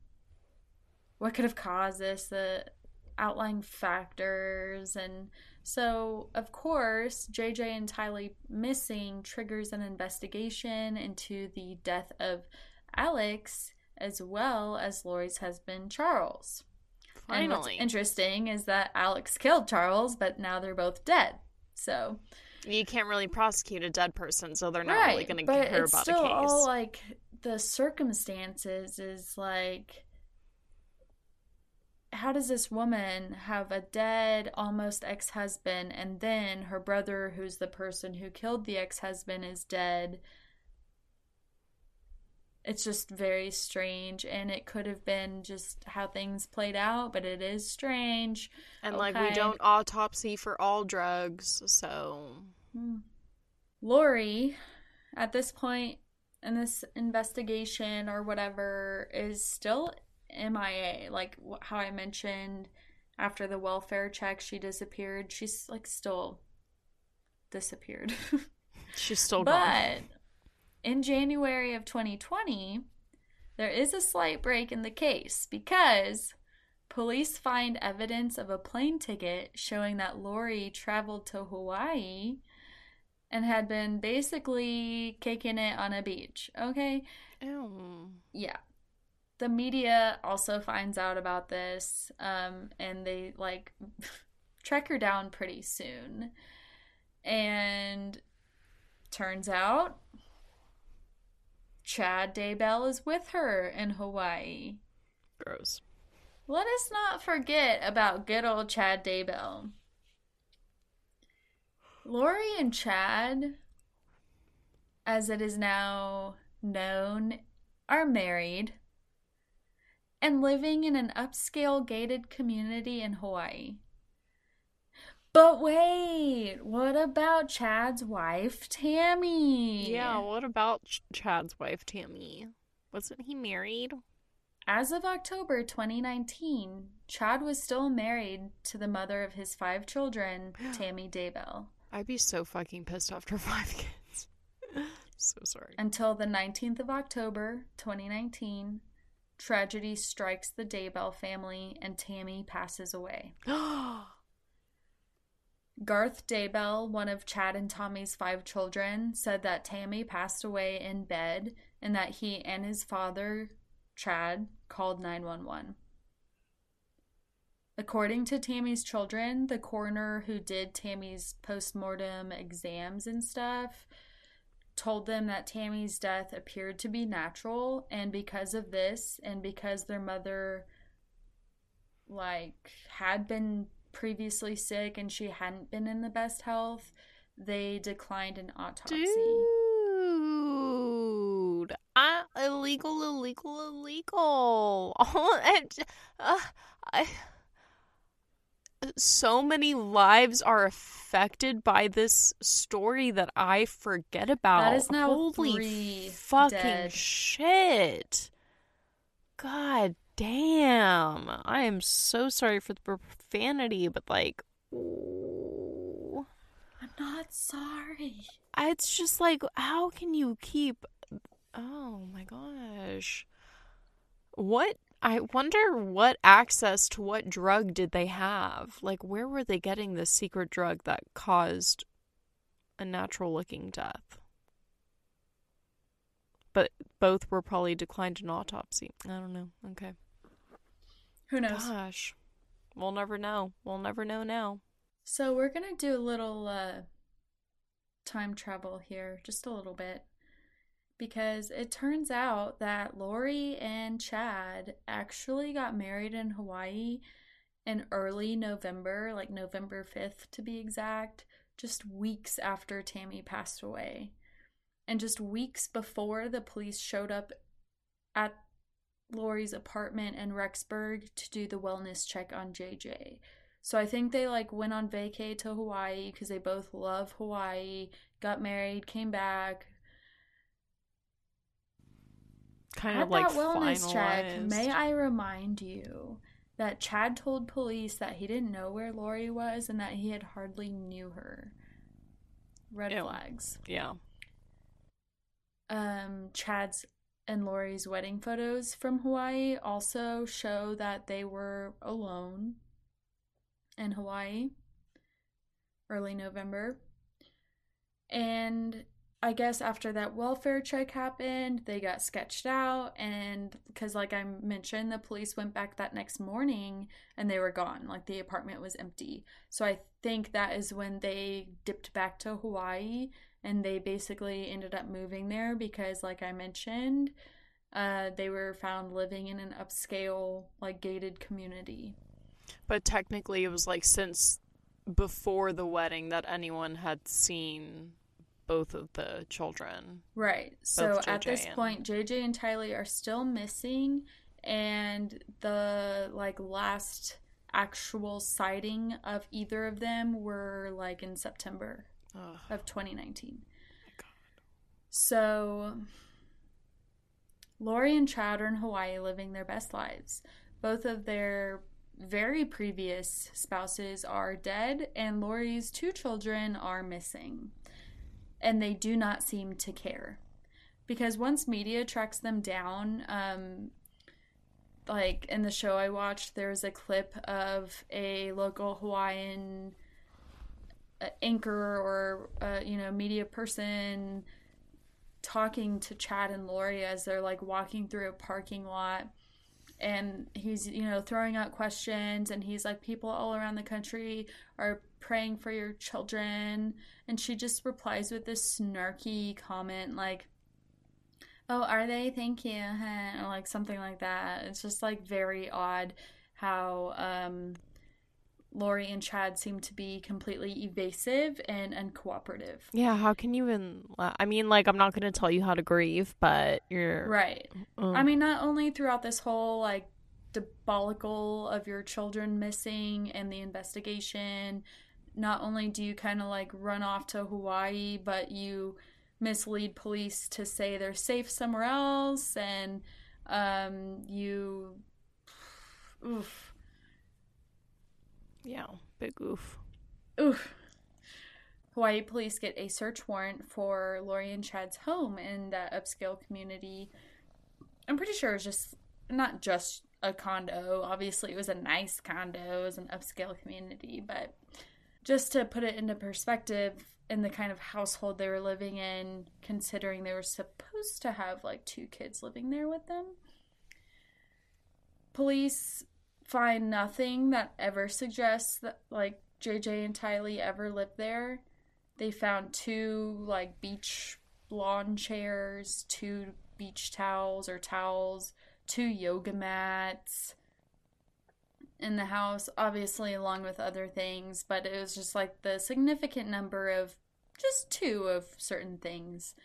what could have caused this, the outlying factors and so, of course, JJ and Tylee missing triggers an investigation into the death of Alex as well as Lori's husband, Charles. Finally. And what's interesting is that Alex killed Charles, but now they're both dead. So. You can't really prosecute a dead person, so they're not right, really going to care about the case. Still, all like the circumstances is like how does this woman have a dead almost ex-husband and then her brother who's the person who killed the ex-husband is dead it's just very strange and it could have been just how things played out but it is strange and okay. like we don't autopsy for all drugs so hmm. lori at this point in this investigation or whatever is still MIA. Like how I mentioned after the welfare check, she disappeared. She's like still disappeared. (laughs) She's still but, gone. in January of 2020, there is a slight break in the case because police find evidence of a plane ticket showing that Lori traveled to Hawaii and had been basically kicking it on a beach. Okay? Ew. Yeah. The media also finds out about this um, and they like (laughs) track her down pretty soon. And turns out Chad Daybell is with her in Hawaii. Gross. Let us not forget about good old Chad Daybell. Lori and Chad, as it is now known, are married and living in an upscale gated community in Hawaii. But wait, what about Chad's wife, Tammy? Yeah, what about Ch- Chad's wife, Tammy? Wasn't he married? As of October 2019, Chad was still married to the mother of his five children, (gasps) Tammy Daybell. I'd be so fucking pissed after (laughs) five kids. (laughs) so sorry. Until the 19th of October 2019, tragedy strikes the Daybell family and Tammy passes away. (gasps) Garth Daybell, one of Chad and Tommy's five children, said that Tammy passed away in bed and that he and his father, Chad, called 911. According to Tammy's children, the coroner who did Tammy's postmortem exams and stuff told them that Tammy's death appeared to be natural and because of this and because their mother like had been previously sick and she hadn't been in the best health, they declined an autopsy. Dude, I, illegal, illegal, illegal. (laughs) and, uh, I, so many lives are affected by this story that I forget about. That is now Holy fucking dead. shit. God damn. I am so sorry for the profanity, but like, ooh. I'm not sorry. it's just like, how can you keep. Oh my gosh. What? I wonder what access to what drug did they have? Like, where were they getting this secret drug that caused a natural looking death? But both were probably declined an autopsy. I don't know. Okay. Who knows? Gosh. We'll never know. We'll never know now. So we're gonna do a little uh, time travel here, just a little bit, because it turns out that Lori and Chad actually got married in Hawaii in early November, like November fifth to be exact, just weeks after Tammy passed away, and just weeks before the police showed up at Lori's apartment in Rexburg to do the wellness check on JJ. So I think they like went on vacay to Hawaii because they both love Hawaii, got married, came back. Kind At of like that wellness check, may I remind you that Chad told police that he didn't know where Lori was and that he had hardly knew her. Red Ew. flags. Yeah. um, Chad's and Lori's wedding photos from Hawaii also show that they were alone in Hawaii early November. And I guess after that welfare check happened, they got sketched out. And because, like I mentioned, the police went back that next morning and they were gone. Like the apartment was empty. So I think that is when they dipped back to Hawaii and they basically ended up moving there because like i mentioned uh, they were found living in an upscale like gated community But technically, it was like since before the wedding that anyone had seen both of the children. right so at this and- point jj and tylee are still missing and the like last actual sighting of either of them were like in september Ugh. of 2019 God. So, Lori and Chad are in Hawaii living their best lives. Both of their very previous spouses are dead, and Lori's two children are missing. And they do not seem to care. because once media tracks them down, um, like in the show I watched, there's a clip of a local Hawaiian uh, anchor or uh, you know media person talking to Chad and Lori as they're like walking through a parking lot and he's you know throwing out questions and he's like people all around the country are praying for your children. And she just replies with this snarky comment like oh are they? Thank you. (laughs) Or like something like that. It's just like very odd how um Lori and Chad seem to be completely evasive and uncooperative. Yeah, how can you even? I mean, like, I'm not going to tell you how to grieve, but you're right. Um, I mean, not only throughout this whole like debacle of your children missing and the investigation, not only do you kind of like run off to Hawaii, but you mislead police to say they're safe somewhere else, and um, you, oof yeah, big oof. Oof. Hawaii police get a search warrant for Lori and Chad's home in that upscale community. I'm pretty sure it's just not just a condo. Obviously, it was a nice condo, it was an upscale community, but just to put it into perspective in the kind of household they were living in, considering they were supposed to have like two kids living there with them. Police find nothing that ever suggests that like JJ and Tylee ever lived there. They found two like beach lawn chairs, two beach towels or towels, two yoga mats in the house, obviously along with other things, but it was just like the significant number of just two of certain things.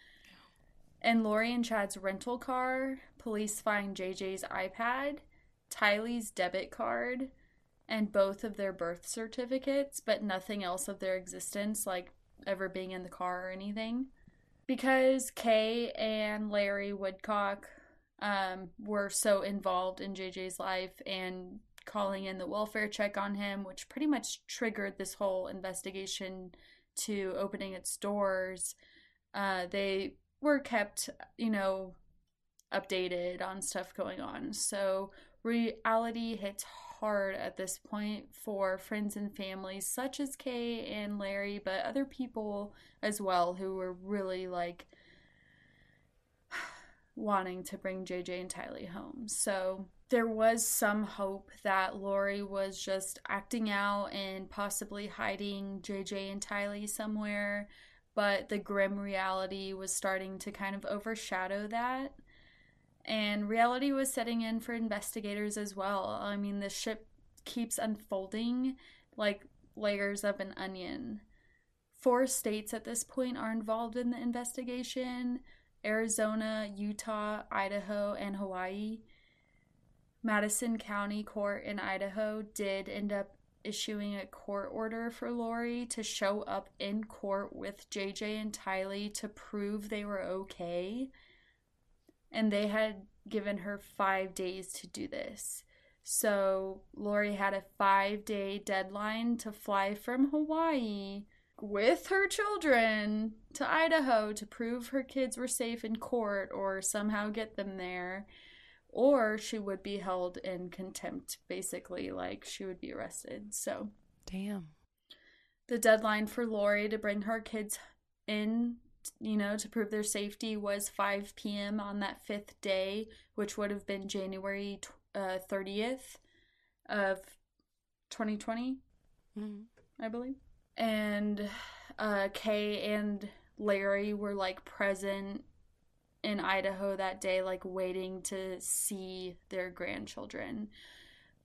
In Lori and Chad's rental car, police find JJ's iPad Tylee's debit card and both of their birth certificates, but nothing else of their existence, like ever being in the car or anything. Because Kay and Larry Woodcock um, were so involved in JJ's life and calling in the welfare check on him, which pretty much triggered this whole investigation to opening its doors. Uh, they were kept, you know, updated on stuff going on. So reality hits hard at this point for friends and families such as Kay and Larry, but other people as well who were really like (sighs) wanting to bring JJ and Tylee home. So there was some hope that Lori was just acting out and possibly hiding JJ and Tylee somewhere, but the grim reality was starting to kind of overshadow that and reality was setting in for investigators as well. I mean, the ship keeps unfolding like layers of an onion. Four states at this point are involved in the investigation Arizona, Utah, Idaho, and Hawaii. Madison County Court in Idaho did end up issuing a court order for Lori to show up in court with JJ and Tylee to prove they were okay and they had given her five days to do this. So Lori had a five day deadline to fly from Hawaii with her children to Idaho to prove her kids were safe in court or somehow get them there. Or she would be held in contempt, basically, like she would be arrested. So, damn. The deadline for Lori to bring her kids in you know, to prove their safety was 5 p.m. on that fifth day, which would have been January uh, 30th of 2020, mm-hmm. I believe. And uh, Kay and Larry were like present in Idaho that day, like waiting to see their grandchildren.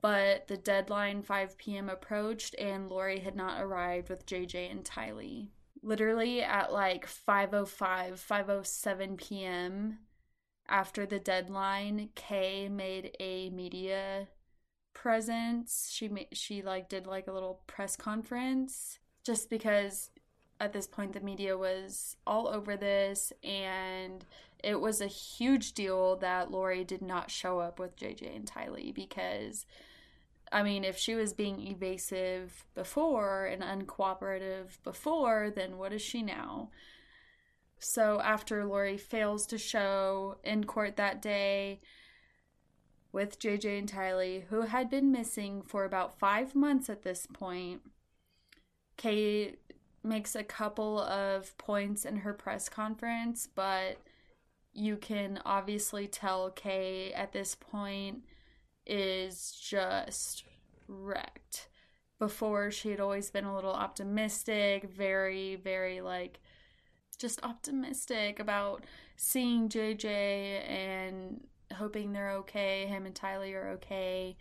But the deadline, 5 p.m., approached, and Lori had not arrived with JJ and Tylee literally at like 505 507 p.m after the deadline kay made a media presence. She made she like did like a little press conference just because at this point the media was all over this and it was a huge deal that Lori did not show up with JJ and Tylee because I mean, if she was being evasive before and uncooperative before, then what is she now? So after Lori fails to show in court that day with JJ and Tylee, who had been missing for about five months at this point, Kay makes a couple of points in her press conference, but you can obviously tell Kay at this point is just wrecked. Before, she had always been a little optimistic, very, very like just optimistic about seeing JJ and hoping they're okay. Him and Tyler are okay.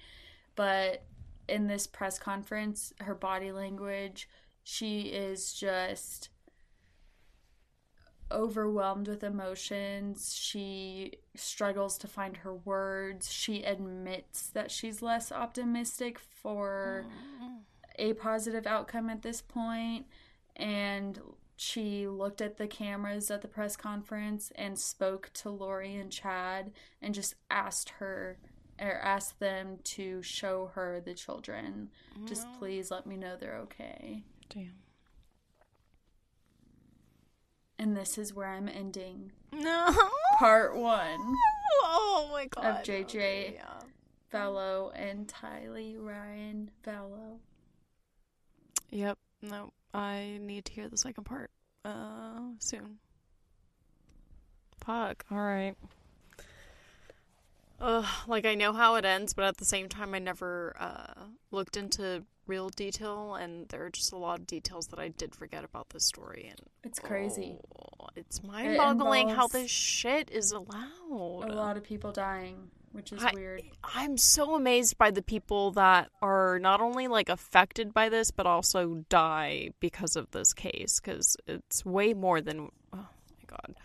But in this press conference, her body language, she is just overwhelmed with emotions. She struggles to find her words. She admits that she's less optimistic for a positive outcome at this point. And she looked at the cameras at the press conference and spoke to Lori and Chad and just asked her or asked them to show her the children. Just mm. please let me know they're okay. Damn. And this is where I'm ending No. part one Oh my god. of JJ Okay, yeah. Vallow and Tylee Ryan Vallow. Yep. No. I need to hear the second part. Uh, soon. Fuck. All right. Ugh, like I know how it ends, but at the same time, I never uh, looked into real detail, and there are just a lot of details that I did forget about this story. And It's crazy. oh, it's mind-boggling how this shit is allowed. A lot of people dying, which is I- weird. I'm so amazed by the people that are not only like affected by this, but also die because of this case. Because it's way more than. Oh my god.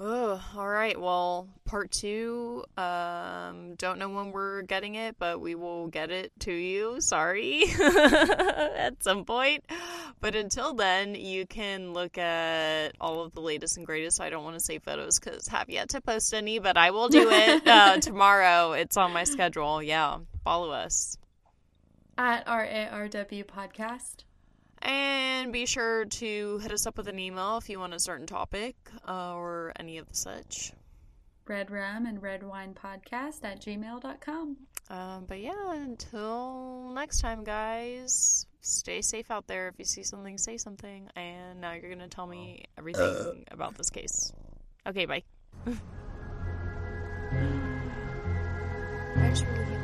Oh, all right. Well, part two. Um, don't know when we're getting it, but we will get it to you. Sorry, (laughs) at some point. But until then, you can look at all of the latest and greatest. I don't want to say photos because have yet to post any, but I will do (laughs) it uh, tomorrow. It's on my schedule. Yeah, follow us. At RARW podcast. And be sure to hit us up with an email if you want a certain topic uh, or any of the such. Red Rum and Red Wine Podcast at gmail.com. Um, but yeah, until next time, guys, stay safe out there. If you see something, say something. And now you're going to tell me everything about this case. Okay, bye. I just really